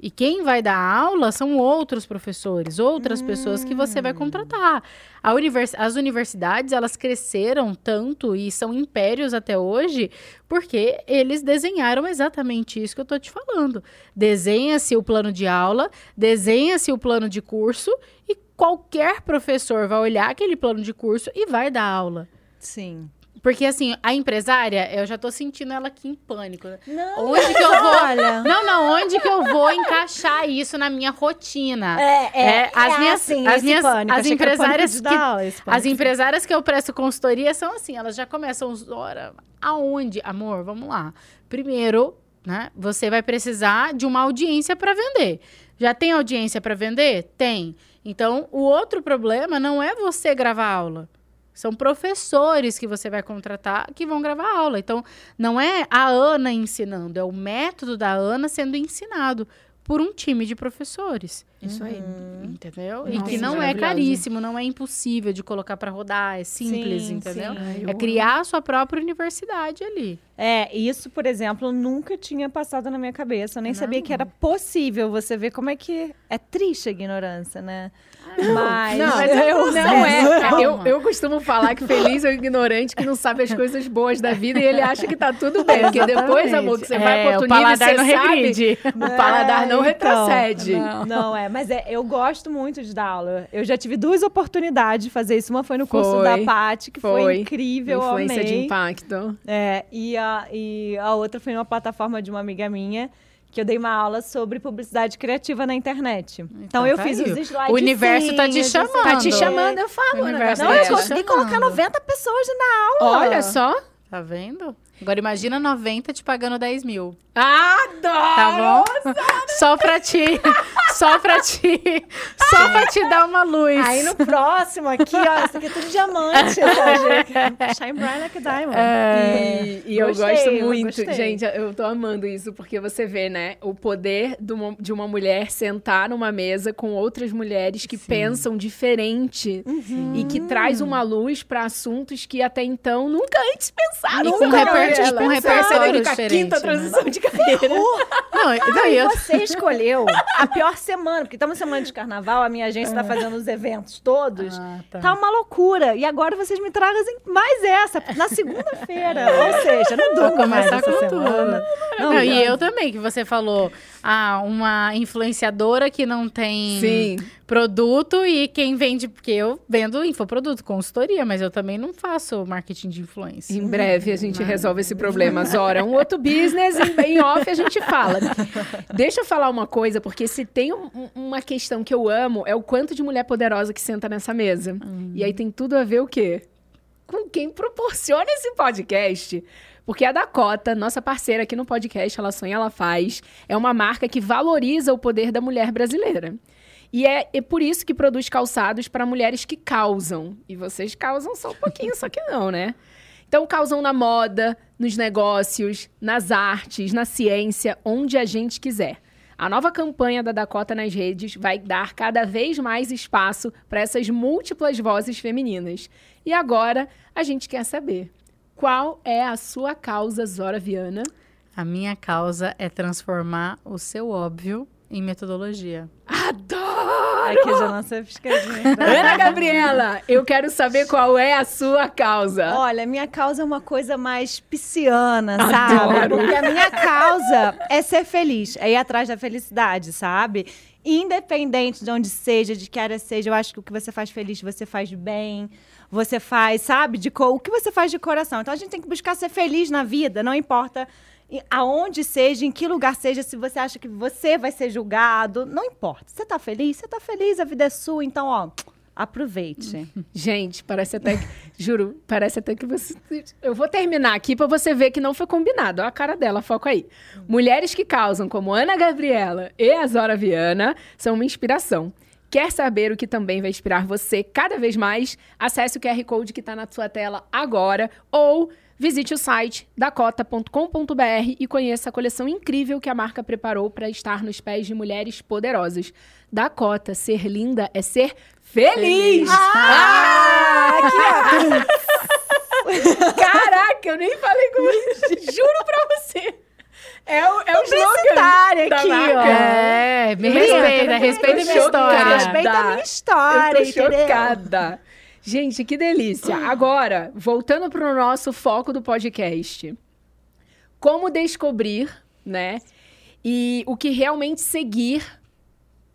E quem vai dar aula são outros professores, outras pessoas que você vai contratar. A univers- as universidades, elas cresceram tanto e são impérios até hoje, porque eles desenharam exatamente isso que eu estou te falando. Desenha-se o plano de aula, desenha-se o plano de curso e qualquer professor vai olhar aquele plano de curso e vai dar aula. Sim. Porque, assim, a empresária, eu já tô sentindo ela aqui em pânico. Não, Onde que eu vou? olha. Não, não, onde que eu vou encaixar isso na minha rotina? É, é, É, as é minhas- assim, as minhas- pânico. as empresárias que- aula, As empresárias que eu presto consultoria são assim, elas já começam, ora, aonde? Amor, vamos lá. Primeiro, né, você vai precisar de uma audiência para vender. Já tem audiência para vender? Tem. Então, o outro problema não é você gravar aula. São professores que você vai contratar que vão gravar aula. Então, não é a Ana ensinando, é o método da Ana sendo ensinado por um time de professores. Isso aí. Entendeu? e Nossa, que não é maravilhoso. caríssimo, não é impossível de colocar para rodar, é simples, Sim, entendeu? sim. É criar a sua própria universidade ali. É, isso, por exemplo, nunca tinha passado na minha cabeça. Eu nem Não. sabia que era possível você ver como é que é triste a ignorância, né? Mas, Não, mas eu, eu não é. Eu, eu costumo falar que feliz é o ignorante que não sabe as coisas boas da vida e ele acha que tá tudo bem. Porque depois, amor, que você vai É, pra o outro nível, paladar você não sabe, regride. O paladar não É, retrocede. então. Não, é, mas é, eu gosto muito de dar aula. Eu já tive duas oportunidades de fazer isso. Uma foi no curso Foi. da Paty, que foi, Foi. incrível, eu Influência amei. de impacto. É, e, a, e a outra foi numa plataforma de uma amiga minha, que eu dei uma aula sobre publicidade criativa na internet. Então, Então, eu tá fiz aí. os slides. O universo tá te chamando. Tá te chamando, eu falo. O né, Não, tá eu consegui colocar chamando. 90 pessoas na aula. Olha só. Tá vendo? Agora imagina 90 te pagando 10 mil. Adoro! Tá bom? Só pra ti. Só pra ti. Só pra te dar uma luz. Aí no próximo aqui, ó, isso aqui é tudo diamante. essa gente. Shine bright like a diamond. E, e eu Gostei, gosto eu muito, gostei. gente, eu tô amando isso, porque você vê, né, o poder de uma, de uma mulher sentar numa mesa com outras mulheres que pensam diferente e que traz uma luz pra assuntos que até então nunca antes pensaram. E com Nunca reperti- antes com pensaram. repertório diferente, quinta né? transição de carreira. Não, não, e E eu- você escolheu a pior semana, porque estamos semana de carnaval, a minha agência está fazendo os eventos todos. Ah, tá. Tá uma loucura. E agora vocês me trazem mais essa, na segunda-feira. Ou seja, não mais começar com semana. tudo. Não, e eu também, que você falou, ah, uma influenciadora que não tem Sim. Produto e quem vende, porque eu vendo infoproduto, consultoria, mas eu também não faço marketing de influência. Em breve a gente resolve esse problema, Zora. Um outro business, em, em off a gente fala. Deixa eu falar uma coisa, porque se tem um- um- uma questão que eu amo, é o quanto de mulher poderosa que senta nessa mesa. E aí tem tudo a ver o quê? Com quem proporciona esse podcast. Porque a Dakota, nossa parceira aqui no podcast, ela sonha, ela faz, é uma marca que valoriza o poder da mulher brasileira. E é, é por isso que produz calçados para mulheres que causam. E vocês causam só um pouquinho, só que não, né? Então, causam na moda, nos negócios, nas artes, na ciência, onde a gente quiser. A nova campanha da Dakota nas redes vai dar cada vez mais espaço para essas múltiplas vozes femininas. E agora, a gente quer saber qual é a sua causa, Zora Viana? A minha causa é transformar o seu óbvio em metodologia. Adoro! Ai, que já lancei a piscadinha. Ana Gabriela, eu quero saber qual é a sua causa. Olha, minha causa é uma coisa mais pisciana, sabe? Adoro. Porque a minha causa é ser feliz, é ir atrás da felicidade, sabe? Independente de onde seja, de que área seja, eu acho que o que você faz feliz, você faz bem. Você faz, sabe? De co- o que você faz de coração. Então a gente tem que buscar ser feliz na vida, não importa aonde seja, em que lugar seja, se você acha que você vai ser julgado, não importa. Você tá feliz? Você tá feliz, a vida é sua, então, ó, aproveite. Gente, parece até que. Juro, parece até que você. Eu vou terminar aqui pra você ver que não foi combinado. Olha a cara dela, foco aí. Mulheres que causam, como Ana Gabriela e a Zora Viana, são uma inspiração. Quer saber o que também vai inspirar você cada vez mais? Acesse o QR Code que está na sua tela agora ou visite o site dacota.com.br e conheça a coleção incrível que a marca preparou para estar nos pés de mulheres poderosas. Dakota, ser linda é ser feliz! Ah, aqui, ó. Caraca, eu nem falei com você. Juro pra você. É o, é o slogan da aqui, marca. ó. É, me respeita, respeita a minha história. Respeita a minha história, Eu tô entendeu? chocada. Gente, que delícia. Agora, voltando para o nosso foco do podcast. Como descobrir, né? E o que realmente seguir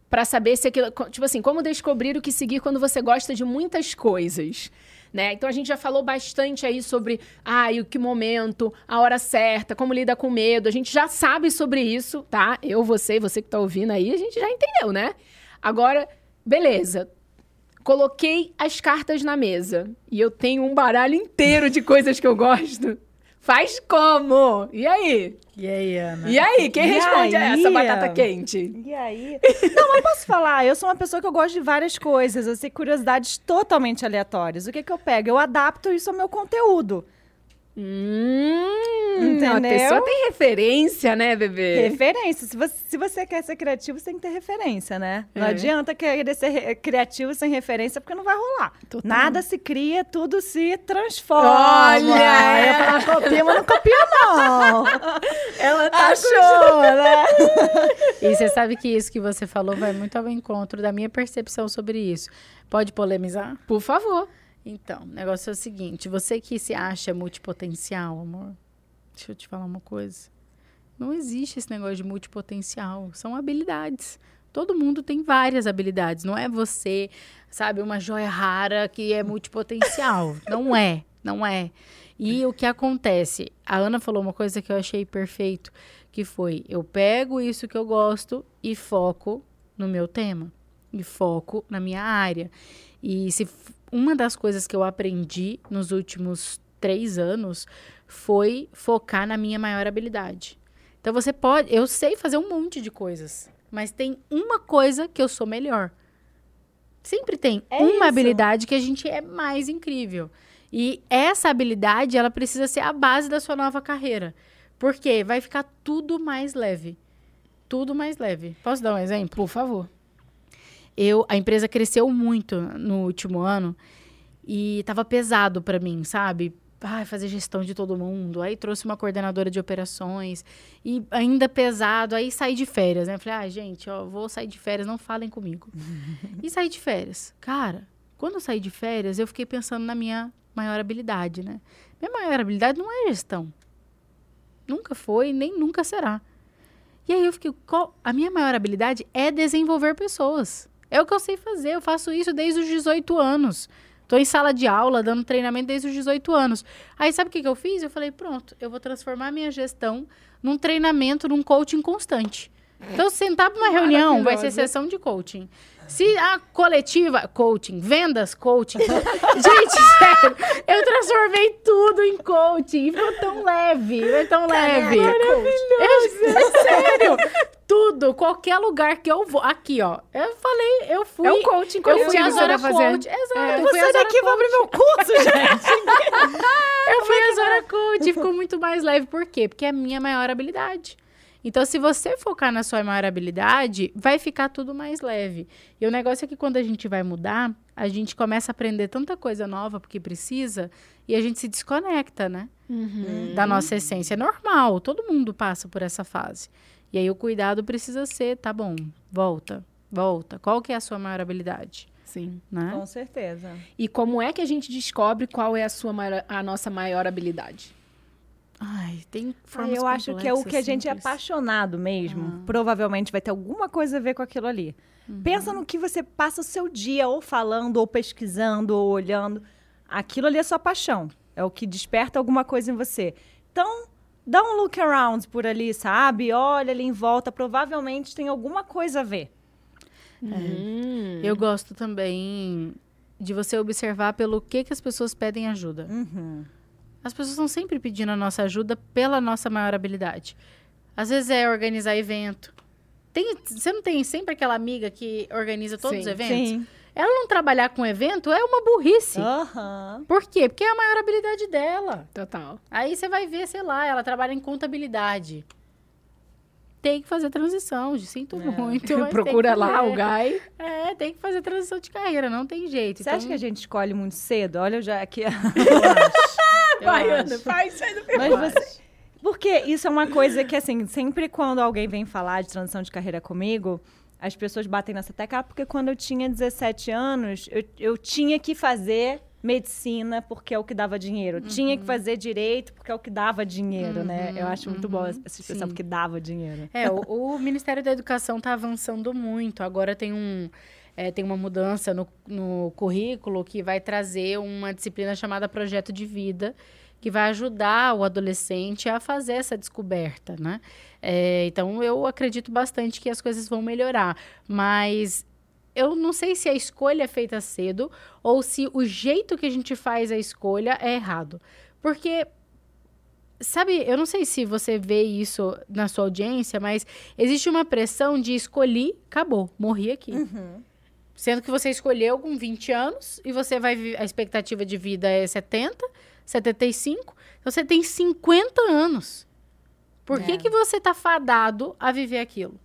para saber se aquilo. Tipo assim, como descobrir o que seguir quando você gosta de muitas coisas. Né? Então a gente já falou bastante aí sobre ah, o que momento, a hora certa, como lida com medo. A gente já sabe sobre isso, tá? Eu, você, você que tá ouvindo aí, a gente já entendeu, né? Agora, beleza. Coloquei as cartas na mesa e eu tenho um baralho inteiro de coisas que eu gosto. Faz como? E aí? E aí, Ana? E aí? Quem E responde a essa aí? batata quente? E aí? Não, mas posso falar, eu sou uma pessoa que eu gosto de várias coisas, eu sei curiosidades totalmente aleatórias. O que que eu pego? Eu adapto isso ao meu conteúdo. Hum, Entendeu? A pessoa tem referência, né, bebê? Referência. Se você, se você quer ser criativo, você tem que ter referência, né? Não É. adianta querer ser criativo sem referência, porque não vai rolar. Total. Nada se cria, tudo se transforma. Olha! Eu falar copia, mas não copia, não. Ela tá Achou, né? E você sabe que isso que você falou vai muito ao encontro da minha percepção sobre isso. Pode polemizar? Por favor. Então, o negócio é o seguinte: você que se acha multipotencial, amor, deixa eu te falar uma coisa. Não existe esse negócio de multipotencial. São habilidades. Todo mundo tem várias habilidades. Não é você, sabe, uma joia rara que é multipotencial. não é. Não é. E o que acontece? A Ana falou uma coisa que eu achei perfeito, que foi: eu pego isso que eu gosto e foco no meu tema. E foco na minha área. E se uma das coisas que eu aprendi nos últimos três anos foi focar na minha maior habilidade. Então você pode, eu sei fazer um monte de coisas, mas tem uma coisa que eu sou melhor. Sempre tem É uma isso. habilidade que a gente é mais incrível. E essa habilidade, ela precisa ser a base da sua nova carreira. Porque vai ficar tudo mais leve. Tudo mais leve. Posso dar um exemplo? Por favor. Eu a empresa cresceu muito no último ano e tava pesado para mim, sabe? Ai, fazer gestão de todo mundo. Aí trouxe uma coordenadora de operações e ainda pesado. Aí saí de férias, né? Falei, ah, gente, ó, vou sair de férias, não falem comigo. e saí de férias. Cara, quando eu saí de férias, eu fiquei pensando na minha maior habilidade, né? Minha maior habilidade não é gestão. Nunca foi, nem nunca será. E aí eu fiquei, qual- a minha maior habilidade é desenvolver pessoas. É o que eu sei fazer, eu faço isso desde os 18 anos. Tô em sala de aula, dando treinamento desde os 18 anos. Aí sabe o que, que eu fiz? Eu falei, pronto, eu vou transformar a minha gestão num treinamento, num coaching constante. Então, sentar para uma reunião, vai ser sessão de coaching. Se a coletiva, coaching, vendas, coaching. Gente, sério, eu transformei tudo em coaching. E ficou tão leve, foi tão leve. Maravilhoso. É, sério. Tudo, qualquer lugar que eu vou. Aqui, ó. Eu falei, eu fui. É um coaching eu fui a você Zora tá fazendo. Coach. Exato, É. eu Vou fui a sair Zora daqui e vou abrir Coach. meu curso, gente. Eu fui a Zora Coach, ficou muito mais leve. Por quê? Porque é a minha maior habilidade. Então, se você focar na sua maior habilidade, vai ficar tudo mais leve. E o negócio é que quando a gente vai mudar, a gente começa a aprender tanta coisa nova porque precisa e a gente se desconecta, né? Da nossa essência. É normal, todo mundo passa por essa fase. E aí o cuidado precisa ser, tá bom, volta. Volta. Qual que é a sua maior habilidade? Sim. Né? Com certeza. E como é que a gente descobre qual é a, sua maior, a nossa maior habilidade? Ai, tem Ah, formas eu acho que é o que a gente é simples. apaixonado mesmo. Provavelmente vai ter alguma coisa a ver com aquilo ali. Pensa no que você passa o seu dia ou falando, ou pesquisando, ou olhando. Aquilo ali é sua paixão. É o que desperta alguma coisa em você. Então, dá um look around por ali, sabe? Olha ali em volta. Provavelmente tem alguma coisa a ver. Hum. Eu gosto também de você observar pelo que, que as pessoas pedem ajuda. Uhum. As pessoas estão sempre pedindo a nossa ajuda pela nossa maior habilidade. Às vezes é organizar evento. Tem, você não tem sempre aquela amiga que organiza todos Sim, os eventos? Sim. Ela não trabalhar com evento é uma burrice. Aham. Por quê? Porque é a maior habilidade dela. Total. Aí você vai ver, sei lá, ela trabalha em contabilidade. Tem que fazer transição, sinto É. muito. Procura lá o Guy. É, tem que fazer transição de carreira, não tem jeito. Você acha que a gente escolhe muito cedo? Olha, eu já aqui. Vai, acho. Ana, vai, sai do Mas você. Porque isso é uma coisa que, assim, sempre quando alguém vem falar de transição de carreira comigo, as pessoas batem nessa tecla, ah, porque quando eu tinha 17 anos, eu, eu tinha que fazer medicina porque é o que dava dinheiro. Eu Tinha que fazer direito porque é o que dava dinheiro, né? Eu acho muito bom essa expressão, Sim. porque dava dinheiro. É, o, o Ministério da Educação está avançando muito. Agora tem um. É, tem uma mudança no, no currículo que vai trazer uma disciplina chamada Projeto de Vida, que vai ajudar o adolescente a fazer essa descoberta, né? É, então, eu acredito bastante que as coisas vão melhorar. Mas eu não sei se a escolha é feita cedo ou se o jeito que a gente faz a escolha é errado. Porque Sabe, eu não sei se você vê isso na sua audiência, mas existe uma pressão de escolhi, acabou, morri aqui. Sendo que você escolheu com 20 anos e você vai a expectativa de vida é 70, 75, então você tem 50 anos. Por que É. que você tá fadado a viver aquilo?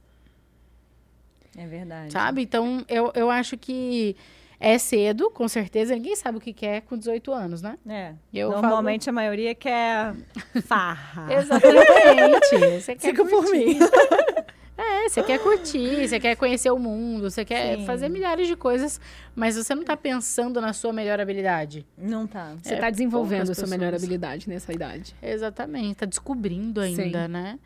É verdade. Sabe? Então, eu, eu acho que é cedo, com certeza. Ninguém sabe o que quer com 18 anos, né? É. Eu Normalmente a maioria quer farra. Exatamente. Você quer Fica por curtir. mim. É, você quer curtir, você quer conhecer o mundo, você quer Sim. fazer milhares de coisas, mas você não tá pensando na sua melhor habilidade. Não tá. Você É, está desenvolvendo a sua melhor habilidade nessa idade. Exatamente, tá descobrindo ainda, Sim. né?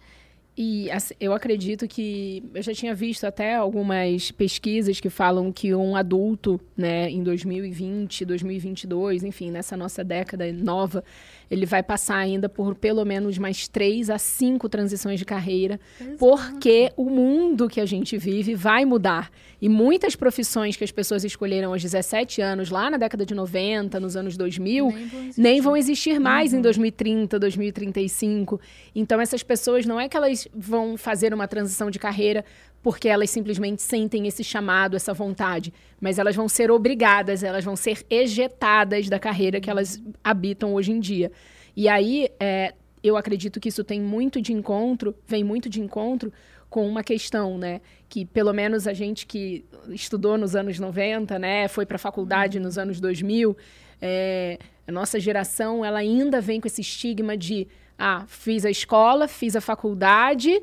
E assim, eu acredito que eu já tinha visto até algumas pesquisas que falam que um adulto, né, em 2020, 2022, enfim, nessa nossa década nova, ele vai passar ainda por pelo menos mais três a cinco transições de carreira, porque o mundo que a gente vive vai mudar. E muitas profissões que as pessoas escolheram aos 17 anos, lá na década de 90, nos anos 2000, Nem vão existir. nem vão existir mais em 2030, 2035. Então, essas pessoas não é que elas vão fazer uma transição de carreira porque elas simplesmente sentem esse chamado, essa vontade, mas elas vão ser obrigadas, elas vão ser ejetadas da carreira que elas habitam hoje em dia. E aí, é, eu acredito que isso tem muito de encontro, vem muito de encontro com uma questão, né, que pelo menos a gente que estudou nos anos 90, né, foi para a faculdade nos anos 2000, é, a nossa geração ela ainda vem com esse estigma de ah, fiz a escola, fiz a faculdade,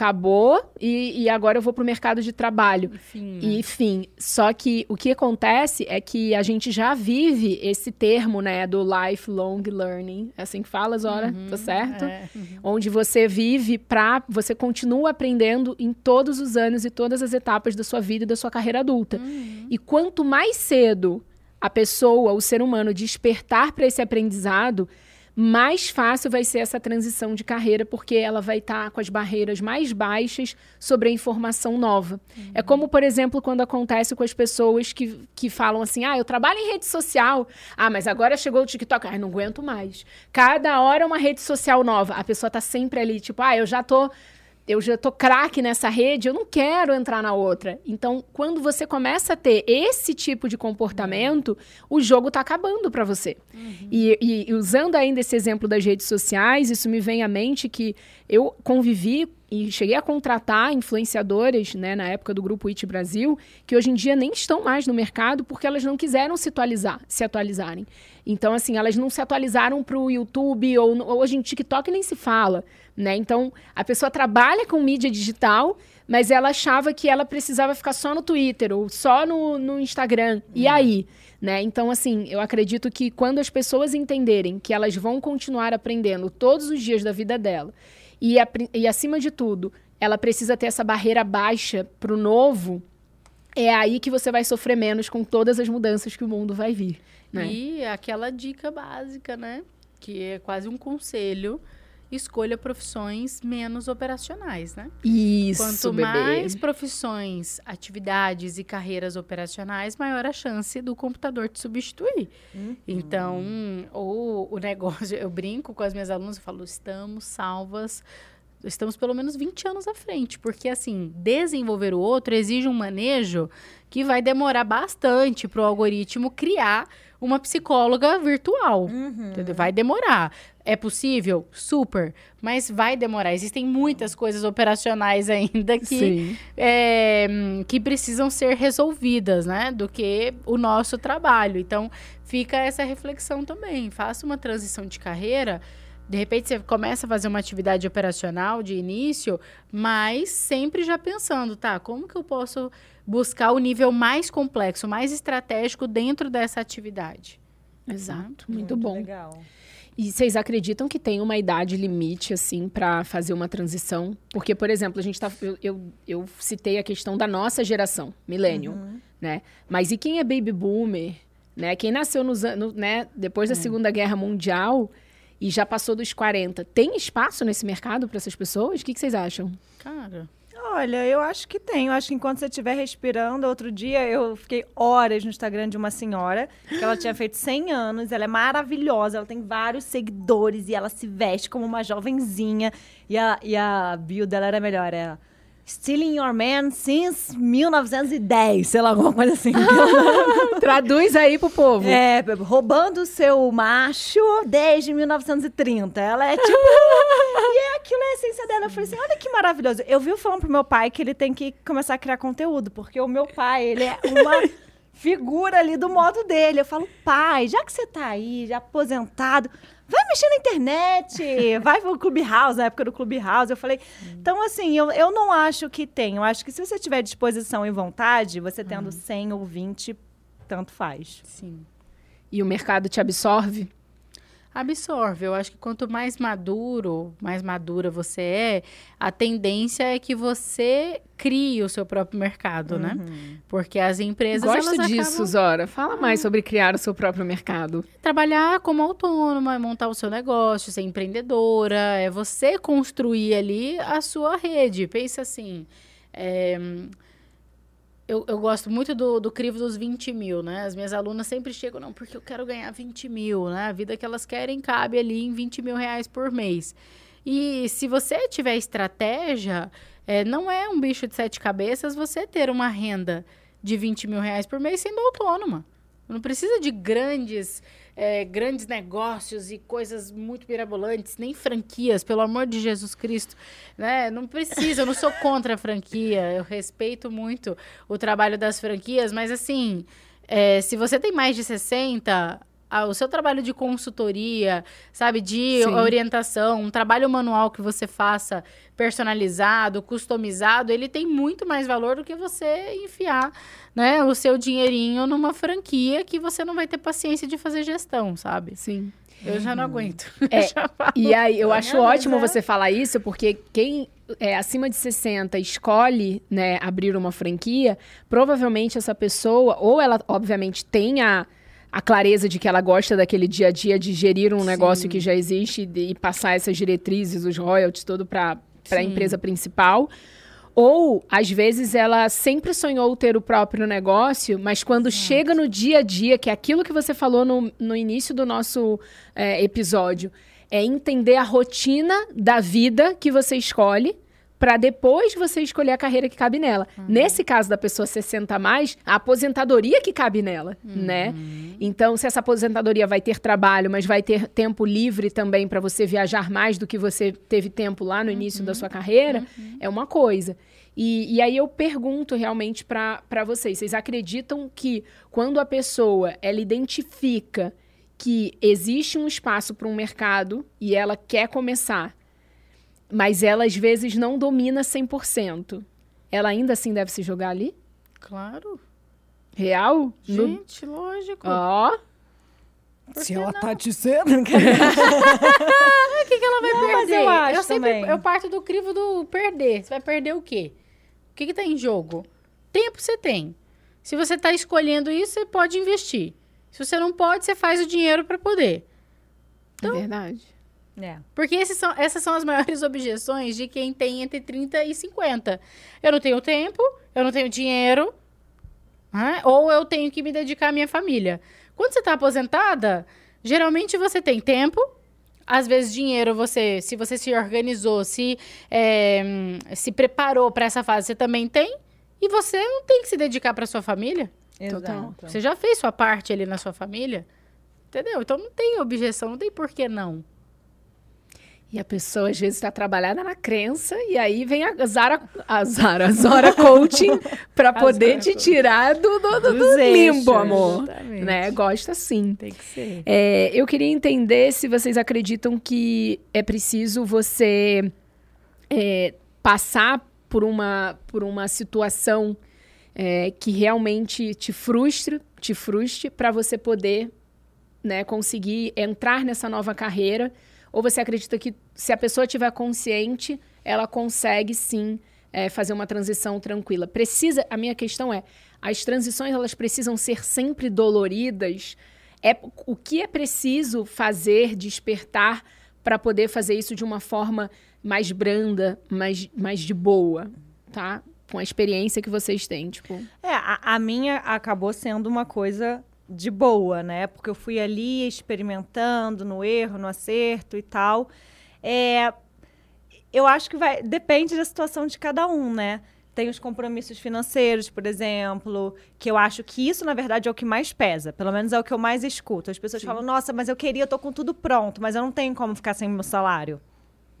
acabou e, e agora eu vou para o mercado de trabalho. Enfim, né? E, enfim, só que o que acontece é que a gente já vive esse termo, né, do lifelong learning. É assim que fala, Zora? Tá certo? é. Onde você vive pra. Você continua aprendendo em todos os anos e todas as etapas da sua vida e da sua carreira adulta. E quanto mais cedo a pessoa, o ser humano, despertar para esse aprendizado, mais fácil vai ser essa transição de carreira, porque ela vai estar com as barreiras mais baixas sobre a informação nova. É como, por exemplo, quando acontece com as pessoas que, que falam assim: ah, eu trabalho em rede social. Ah, mas agora chegou o TikTok. Ah, não aguento mais. Cada hora é uma rede social nova. A pessoa tá sempre ali, tipo, ah, eu já tô eu já tô craque nessa rede, eu não quero entrar na outra. Então, quando você começa a ter esse tipo de comportamento, o jogo tá acabando para você. E, e- e usando ainda esse exemplo das redes sociais, isso me vem à mente que eu convivi e cheguei a contratar influenciadoras, né, na época do grupo It Brasil, que hoje em dia nem estão mais no mercado porque elas não quiseram se atualizar, se atualizarem. Então, assim, elas não se atualizaram para o YouTube ou hoje em TikTok nem se fala, né? Então, a pessoa trabalha com mídia digital, mas ela achava que ela precisava ficar só no Twitter ou só no, no Instagram. E Uhum. aí? Né? Então, assim, eu acredito que quando as pessoas entenderem que elas vão continuar aprendendo todos os dias da vida dela, e, apri- e acima de tudo, ela precisa ter essa barreira baixa pro novo, é aí que você vai sofrer menos com todas as mudanças que o mundo vai vir. Né? E aquela dica básica, né? Que é quase um conselho. Escolha profissões menos operacionais, né? Isso, Quanto bebê. mais profissões, atividades e carreiras operacionais, maior a chance do computador te substituir. Então, o, o negócio, eu brinco com as minhas alunas e falo, estamos salvas, estamos pelo menos 20 anos à frente, porque assim, desenvolver o outro exige um manejo que vai demorar bastante para o algoritmo criar uma psicóloga virtual. Entendeu? Vai demorar. É possível? Super. Mas vai demorar. Existem muitas coisas operacionais ainda que, é, que precisam ser resolvidas, né? Do que o nosso trabalho. Então, fica essa reflexão também. Faça uma transição de carreira. De repente, você começa a fazer uma atividade operacional de início, mas sempre já pensando, tá? Como que eu posso buscar o nível mais complexo, mais estratégico dentro dessa atividade? Exato, muito, bom. Legal. E vocês acreditam que tem uma idade limite, assim, para fazer uma transição? Porque, por exemplo, a gente tá. Eu, eu, eu citei a questão da nossa geração, millennium, né? Mas e quem é baby boomer? Né? Quem nasceu nos anos, né, depois da Segunda Guerra Mundial e já passou dos 40, tem espaço nesse mercado para essas pessoas? O que, que vocês acham? Cara, Olha, eu acho que tem. Eu acho que enquanto você estiver respirando, outro dia eu fiquei horas no Instagram de uma senhora que ela tinha feito 100 anos, ela é maravilhosa, ela tem vários seguidores e ela se veste como uma jovenzinha. E a, e a bio dela era melhor, é Stealing Your Man since 1910, sei lá, alguma coisa assim. Traduz aí pro povo. É, roubando o seu macho desde 1930. Ela é tipo. e é aquilo é a essência dela. Eu falei assim: olha que maravilhoso. Eu vi falando pro meu pai que ele tem que começar a criar conteúdo, porque o meu pai, ele é uma figura ali do modo dele. Eu falo, pai, já que você tá aí, já aposentado. Vai mexer na internet, vai pro Clubhouse, na época do Clubhouse. Eu falei, então assim, eu, eu não acho que tem. Eu acho que se você tiver disposição e vontade, você tendo 100 ou 20, tanto faz. sim. E o mercado te absorve? Absorve. Eu acho que quanto mais maduro, mais madura você é, a tendência é que você crie o seu próprio mercado, né? Porque as empresas Gosto elas disso, acabam Zora. Fala mais sobre criar o seu próprio mercado. trabalhar como autônoma, é montar o seu negócio, ser empreendedora, é você construir ali a sua rede. Pensa assim, é, eu, eu gosto muito do, do crivo dos 20 mil, né? As minhas alunas sempre chegam, não, porque eu quero ganhar 20 mil, né? A vida que elas querem cabe ali em 20 mil reais por mês. E se você tiver estratégia, é, não é um bicho de sete cabeças você ter uma renda de 20 mil reais por mês sendo autônoma. Não precisa de grandes, é, grandes negócios e coisas muito mirabolantes, nem franquias, pelo amor de Jesus Cristo. Né? Não precisa, eu não sou contra a franquia, eu respeito muito o trabalho das franquias, mas assim, é, se você tem mais de 60, ah, o seu trabalho de consultoria, sabe, de Sim. orientação, um trabalho manual que você faça personalizado, customizado, ele tem muito mais valor do que você enfiar, né, o seu dinheirinho numa franquia que você não vai ter paciência de fazer gestão, sabe? Sim. Eu já não aguento. É, já. E aí, eu acho É, ótimo é. você falar isso, porque quem é acima de 60 escolhe, né, abrir uma franquia, provavelmente essa pessoa, ou ela, obviamente, tem a, a clareza de que ela gosta daquele dia a dia de gerir um negócio que já existe e, e passar essas diretrizes, os royalties, todo para a Sim. empresa principal. Ou, às vezes, ela sempre sonhou ter o próprio negócio, mas quando chega no dia a dia, que é aquilo que você falou no, no início do nosso é, episódio, é entender a rotina da vida que você escolhe para depois você escolher a carreira que cabe nela. Nesse caso da pessoa 60 a mais, a aposentadoria que cabe nela, né? Então, se essa aposentadoria vai ter trabalho, mas vai ter tempo livre também para você viajar mais do que você teve tempo lá no início da sua carreira, é uma coisa. E, e aí eu pergunto realmente para vocês, vocês acreditam que quando a pessoa ela identifica que existe um espaço para um mercado e ela quer começar, mas ela às vezes não domina 100%. ela ainda assim deve se jogar ali? Claro. Real? No- Gente, lógico. Ó, Por Se ela não? tá dizendo. O que, que ela vai Não, mas perder? eu acho sempre também. eu parto do crivo do perder. Você vai perder o quê? O que, que tá em jogo? Tempo você tem. Se você tá escolhendo isso, você pode investir. Se você não pode, você faz o dinheiro para poder. é verdade. É. Porque são, essas são as maiores objeções de quem tem entre 30 e 50. Eu não tenho tempo, eu não tenho dinheiro, né? ou eu tenho que me dedicar à minha família. Quando você está aposentada, geralmente você tem tempo, às vezes dinheiro, você, se você se organizou, se, é, se preparou para essa fase, você também tem, e você não tem que se dedicar para sua família. Exato. Você já fez sua parte ali na sua família, entendeu? Então não tem objeção, não tem por que não. E a pessoa, às vezes, está trabalhada na crença, e aí vem a Zara, a Zara, a Zora Coaching, para poder te tirar do, do, do- do limbo, amor. Exatamente. Né? Gosta sim. Tem que ser. É, eu queria entender se vocês acreditam que é preciso você é, passar por uma, por uma situação é, que realmente te frustre, te frustre, para você poder né, conseguir entrar nessa nova carreira. Ou você acredita que se a pessoa tiver consciente, ela consegue sim é, fazer uma transição tranquila? Precisa. A minha questão é: as transições elas precisam ser sempre doloridas? É, o que é preciso fazer, despertar, para poder fazer isso de uma forma mais branda, mais, mais de boa, tá? Com a experiência que vocês têm, tipo. É, a, a minha acabou sendo uma coisa de boa, né? Porque eu fui ali experimentando no erro, no acerto e tal. É, eu acho que vai depende da situação de cada um, né? Tem os compromissos financeiros, por exemplo, que eu acho que isso, na verdade, é o que mais pesa. Pelo menos é o que eu mais escuto. As pessoas falam, nossa, mas eu queria, eu tô com tudo pronto, mas eu não tenho como ficar sem meu salário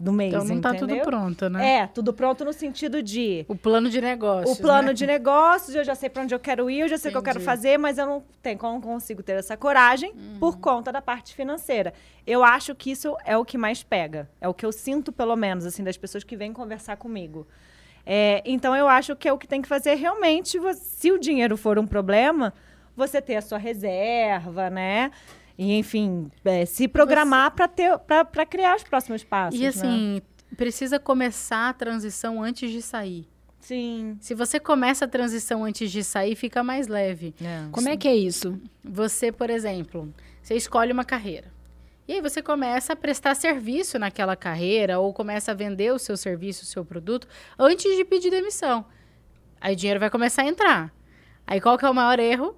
do mês, Então não tá tudo pronto, né? É, tudo pronto no sentido de O plano de negócio. o plano né? de negócios, eu já sei para onde eu quero ir, eu já sei o que eu quero fazer, mas eu não tenho como consigo ter essa coragem por Uhum. conta da parte financeira. Eu acho que isso é o que mais pega. É o que eu sinto, pelo menos, assim, das pessoas que vêm conversar comigo. É, então eu acho que é o que tem que fazer realmente, se o dinheiro for um problema, você ter a sua reserva, né? E, enfim, é, se programar para ter para criar os próximos passos. E né? assim, precisa começar a transição antes de sair. Sim. Se você começa a transição antes de sair, fica mais leve. Como é que é isso? Você, por exemplo, você escolhe uma carreira. E aí você começa a prestar serviço naquela carreira ou começa a vender o seu serviço, o seu produto antes de pedir demissão. Aí o dinheiro vai começar a entrar. Aí qual que é o maior erro?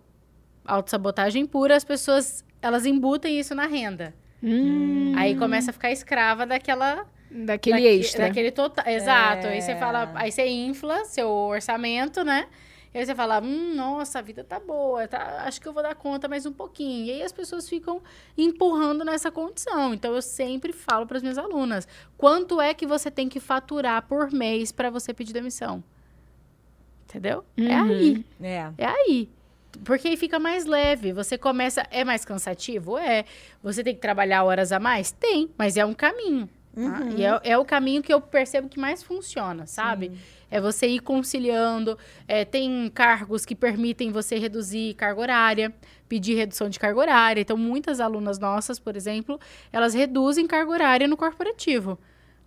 Autossabotagem pura, as pessoas, elas embutem isso na renda. Hum, Aí começa a ficar escrava daquela daquele Daqui- extra. Daquele total. Exato. Aí você É. fala, aí você infla seu orçamento, né? E aí você fala, hum, nossa, a vida tá boa, tá, acho que eu vou dar conta mais um pouquinho. E aí as pessoas ficam empurrando nessa condição. Então eu sempre falo para as minhas alunas, quanto é que você tem que faturar por mês para você pedir demissão? Entendeu? É Uhum. aí. É. É aí. Porque aí fica mais leve. Você começa. É mais cansativo? É. Você tem que trabalhar horas a mais? Tem, mas é um caminho. tá? Uhum. E é, é o caminho que eu percebo que mais funciona, sabe? É você ir conciliando. é, tem cargos que permitem você reduzir carga horária, pedir redução de carga horária. Então, muitas alunas nossas, por exemplo, elas reduzem carga horária no corporativo.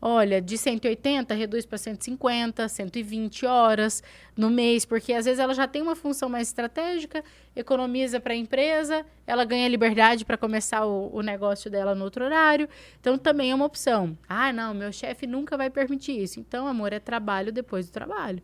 Olha, de 180 reduz para 150, 120 horas no mês, porque às vezes ela já tem uma função mais estratégica, economiza para a empresa, ela ganha liberdade para começar o, o negócio dela no outro horário. Então também é uma opção. Ah, não, meu chefe nunca vai permitir isso. Então, amor, é trabalho depois do trabalho.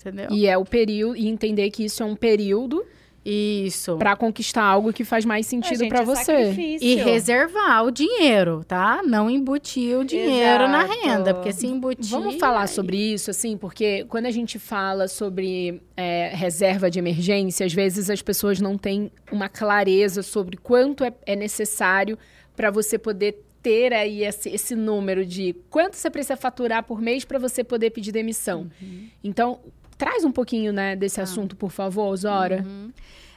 Entendeu? E é o período, e entender que isso é um período Isso. pra conquistar algo que faz mais É, sentido gente, pra é você. sacrifício. E reservar o dinheiro, tá? Não embutir o dinheiro na Exato. renda, porque se embutir. Vamos falar aí- sobre isso, assim, porque quando a gente fala sobre é, reserva de emergência, às vezes as pessoas não têm uma clareza sobre quanto é, é necessário para você poder ter aí esse, esse número de quanto você precisa faturar por mês para você poder pedir demissão. Então, traz um pouquinho, né, desse assunto, por favor, Zora.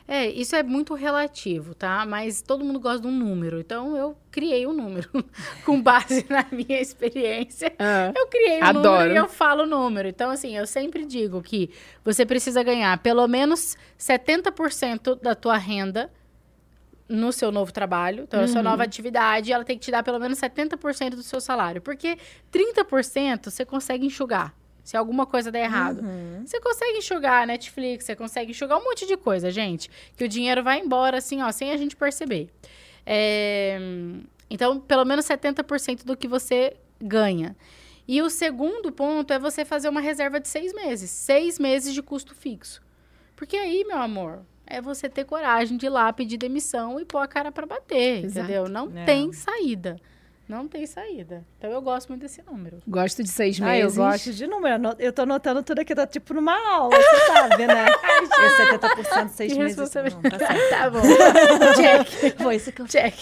É, isso é muito relativo, tá? Mas todo mundo gosta de um número. Então eu criei um número. Com base na minha experiência, Ah. eu criei um Adoro. número e eu falo o número. Então, assim, eu sempre digo que você precisa ganhar pelo menos 70% da tua renda no seu novo trabalho. Então, a sua nova atividade, ela tem que te dar pelo menos 70% do seu salário. Porque 30% você consegue enxugar. Se alguma coisa der errado. Você consegue enxugar a Netflix, você consegue enxugar um monte de coisa, gente. Que o dinheiro vai embora, assim, ó, sem a gente perceber. É, Então, pelo menos 70% do que você ganha. E o segundo ponto é você fazer uma reserva de seis meses. Seis meses de custo fixo. Porque aí, meu amor, é você ter coragem de ir lá pedir demissão e pôr a cara pra bater, Exato. entendeu? Não É. tem saída. Não tem saída. Então, eu gosto muito desse número. Gosto de seis Ah, eu meses. gosto de número. Eu tô anotando tudo aqui, tá tipo numa aula, você sabe, né? Esse 70% seis Que meses. Não, tá certo. Tá bom. Check. Foi isso que eu Check.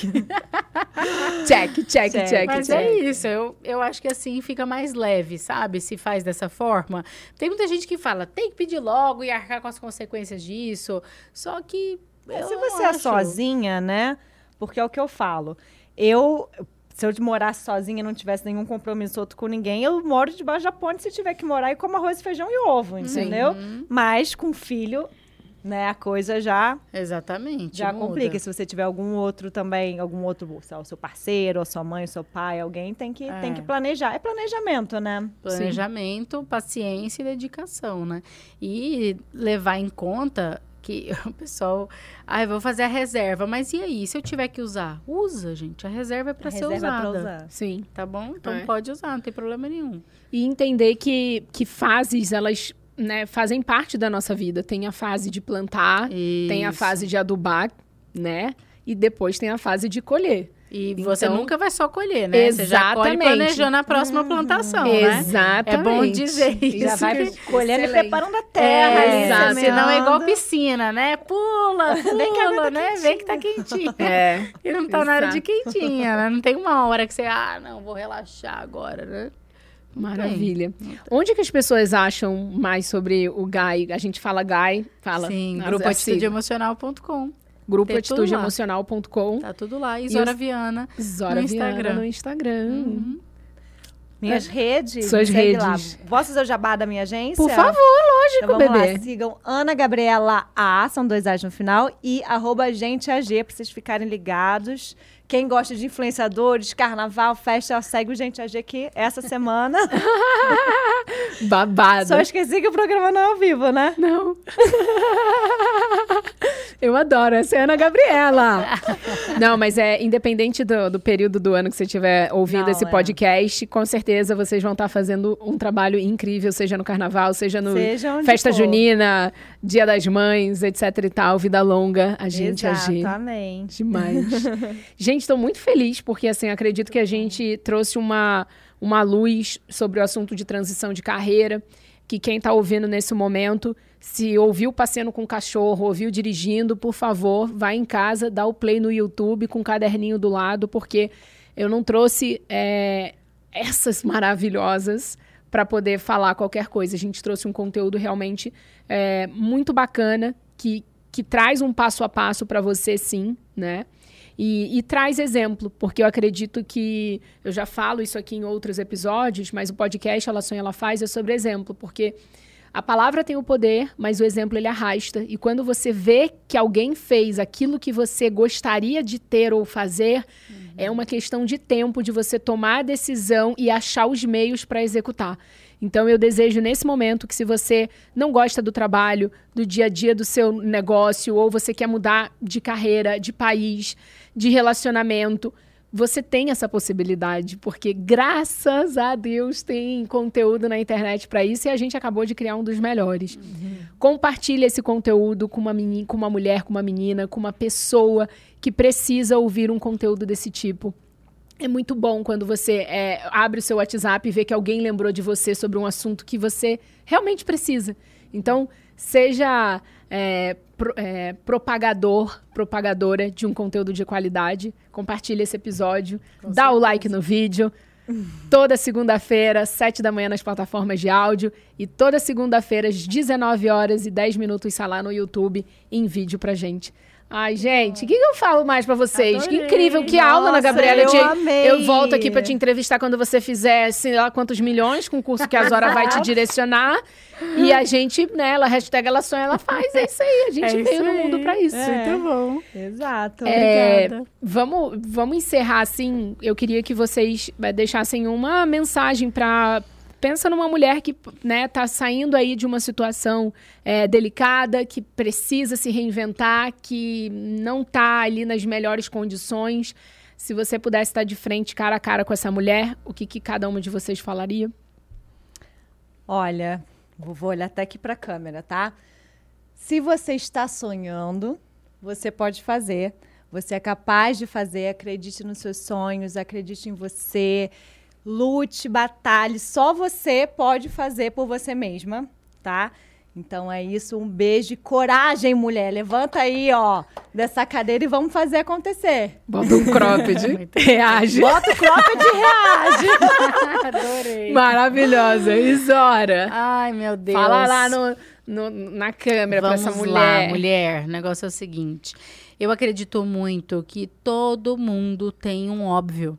Check, check, Check. check, Mas check. é isso, eu, eu acho que assim fica mais leve, sabe? Se faz dessa forma. Tem muita gente que fala, tem que pedir logo e arcar com as consequências disso. Só que. eu Se não você é acho. sozinha, né? Porque é o que eu falo. Eu, se eu morasse sozinha e não tivesse nenhum compromisso outro com ninguém, eu moro debaixo da ponte se tiver que morar e como arroz, feijão e ovo, entendeu? Uhum. Mas com filho, né, a coisa já Exatamente. já muda. complica. Se você tiver algum outro também, algum outro, sei o seu parceiro, a sua mãe, o seu pai, alguém tem que, É. tem que planejar. É planejamento, né? Planejamento, paciência e dedicação, né? E levar em conta que o pessoal, ai, vou fazer a reserva, mas e aí, se eu tiver que usar? Usa, gente, a reserva é para ser reserva é usada. pra usar. Sim. Tá bom? Então É. pode usar, não tem problema nenhum. E entender que, que fases, elas né, fazem parte da nossa vida. Tem a fase de plantar, tem a Isso. fase de adubar, né? E depois tem a fase de colher. E você Então- nunca vai só colher, né? Você já colhe Exatamente. planejando a próxima plantação, né? Exatamente. É bom dizer isso. Já vai colhendo e preparando a terra. É, exato. senão é igual piscina, né? Pula, pula, né? Vem que tá quentinha. É. E não tá na hora de Exato. quentinha, né? Não tem uma hora que você, ah, não, vou relaxar agora, né? Maravilha. Onde que as pessoas acham mais sobre o GAI? A gente fala GAI, fala. Sim, Mas grupo é atitudeemocional.com. Tá tudo lá. E E Zora os- Viana. Zora No Viana Instagram. no Instagram. Uhum. Minhas redes. Suas segue lá. redes. Posso fazer o jabá da minha agência? Por favor, lógico, Então vamos bebê. lá, sigam Ana Gabriela A, são dois A's no final, e arroba gente AG, pra vocês ficarem ligados. Quem gosta de influenciadores, carnaval, festa, segue o Gente AG que essa semana. Babado. Só esqueci que o programa não é ao vivo, né? Não. Eu adoro, essa é a Ana Gabriela. Não, mas é independente do, do período do ano que você estiver ouvindo Não, esse é. podcast, com certeza vocês vão estar fazendo um trabalho incrível, seja no carnaval, seja no Seja festa for. junina, dia das mães, etc e tal, vida longa, a gente agir. Exatamente. Demais. gente, estou muito feliz porque, assim, acredito que a gente trouxe uma, uma luz sobre o assunto de transição de carreira. Que quem está ouvindo nesse momento, se ouviu passeando com o cachorro, ouviu dirigindo, por favor, vai em casa, dá o play no YouTube com o caderninho do lado, porque eu não trouxe é, essas maravilhosas para poder falar qualquer coisa. A gente trouxe um conteúdo realmente é, muito bacana que, que traz um passo a passo para você, sim, né? E, e traz exemplo, porque eu acredito que eu já falo isso aqui em outros episódios, mas o podcast Ela Sonha, Ela Faz é sobre exemplo, porque a palavra tem o poder, mas o exemplo ele arrasta. E quando você vê que alguém fez aquilo que você gostaria de ter ou fazer, é uma questão de tempo de você tomar a decisão e achar os meios para executar. Então eu desejo nesse momento que se você não gosta do trabalho, do dia a dia do seu negócio, ou você quer mudar de carreira, de país, de relacionamento, você tem essa possibilidade, porque graças a Deus tem conteúdo na internet para isso e a gente acabou de criar um dos melhores. Compartilhe esse conteúdo com uma menina, com uma mulher, com uma menina, com uma pessoa que precisa ouvir um conteúdo desse tipo. É muito bom quando você é, abre o seu WhatsApp e vê que alguém lembrou de você sobre um assunto que você realmente precisa. Então, seja é, pro- é, propagador, propagadora de um conteúdo de qualidade. Compartilhe esse episódio, dá o like no vídeo, toda segunda-feira, 7 da manhã nas plataformas de áudio e toda segunda-feira às 19 horas e 10 minutos está lá no YouTube em vídeo pra gente. Ai, gente, o que, que, eu falo mais para vocês? Adorei. Que incrível, que aula, Ana Gabriela. Eu, te, amei. eu volto aqui para te entrevistar quando você fizer, sei lá quantos milhões, com o curso que a Zora vai te direcionar. E a gente, né, ela, hashtag ela sonha, ela faz. É isso aí, a gente É veio isso no aí. mundo para isso. É. Muito bom. Exato. É, Obrigada. vamos, vamos encerrar assim. Eu queria que vocês eh, deixassem uma mensagem para pensa numa mulher que né tá saindo aí de uma situação eh, delicada, que precisa se reinventar, que não tá ali nas melhores condições. Se você pudesse estar de frente, cara a cara com essa mulher, o que, que cada uma de vocês falaria? Olha, vou olhar até aqui para a câmera, tá? Se você está sonhando, você pode fazer. Você é capaz de fazer. Acredite nos seus sonhos, acredite em você. Lute, batalhe. Só você pode fazer por você mesma, tá? Então é isso. Um beijo e coragem, mulher. Levanta aí, ó, dessa cadeira e vamos fazer acontecer. Bota um cropped, reage. Bota o cropped e reage. Adorei. Maravilhosa. Isora. Ai, meu Deus. Fala lá no, no- na câmera pra Vamos essa mulher. lá, mulher. O negócio é o seguinte. Eu acredito muito que todo mundo tem um óbvio.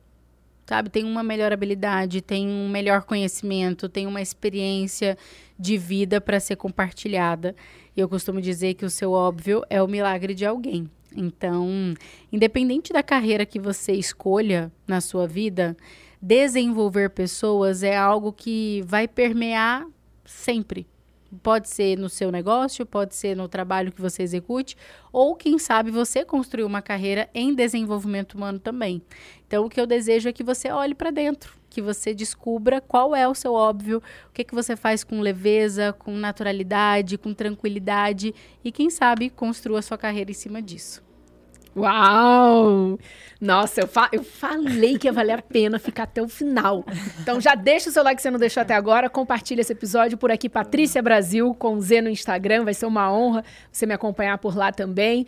Sabe? Tem uma melhor habilidade, tem um melhor conhecimento, tem uma experiência de vida para ser compartilhada. E eu costumo dizer que o seu óbvio é o milagre de alguém. Então, independente da carreira que você escolha na sua vida, desenvolver pessoas é algo que vai permear sempre. Pode ser no seu negócio, pode ser no trabalho que você execute, ou quem sabe você construir uma carreira em desenvolvimento humano também. Então, o que eu desejo é que você olhe para dentro, que você descubra qual é o seu óbvio, o que, que você faz com leveza, com naturalidade, com tranquilidade, e quem sabe construa sua carreira em cima disso. Uau! Nossa, eu, fa- eu falei que ia valer a pena ficar até o final. Então já deixa o seu like se você não deixou até agora, compartilha esse episódio por aqui, Patrícia Brasil, com Z no Instagram, vai ser uma honra você me acompanhar por lá também.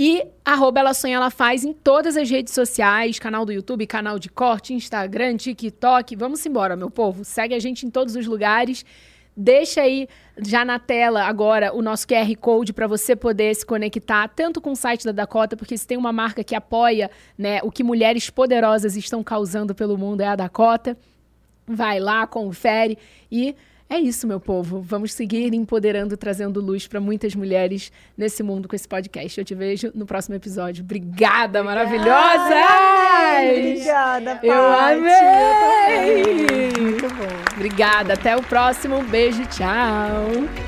E arroba ela sonha, ela faz em todas as redes sociais, canal do YouTube, canal de corte, Instagram, TikTok. Vamos embora, meu povo. Segue a gente em todos os lugares. Deixa aí já na tela agora o nosso QR Code para você poder se conectar tanto com o site da Dakota, porque se tem uma marca que apoia né, o que mulheres poderosas estão causando pelo mundo é a Dakota. Vai lá, confere e é isso, meu povo. Vamos seguir empoderando, trazendo luz para muitas mulheres nesse mundo com esse podcast. Eu te vejo no próximo episódio. Obrigada, maravilhosa! Obrigada, Eu Paty. amei! Muito bom. Obrigada, até o próximo. Um beijo, tchau!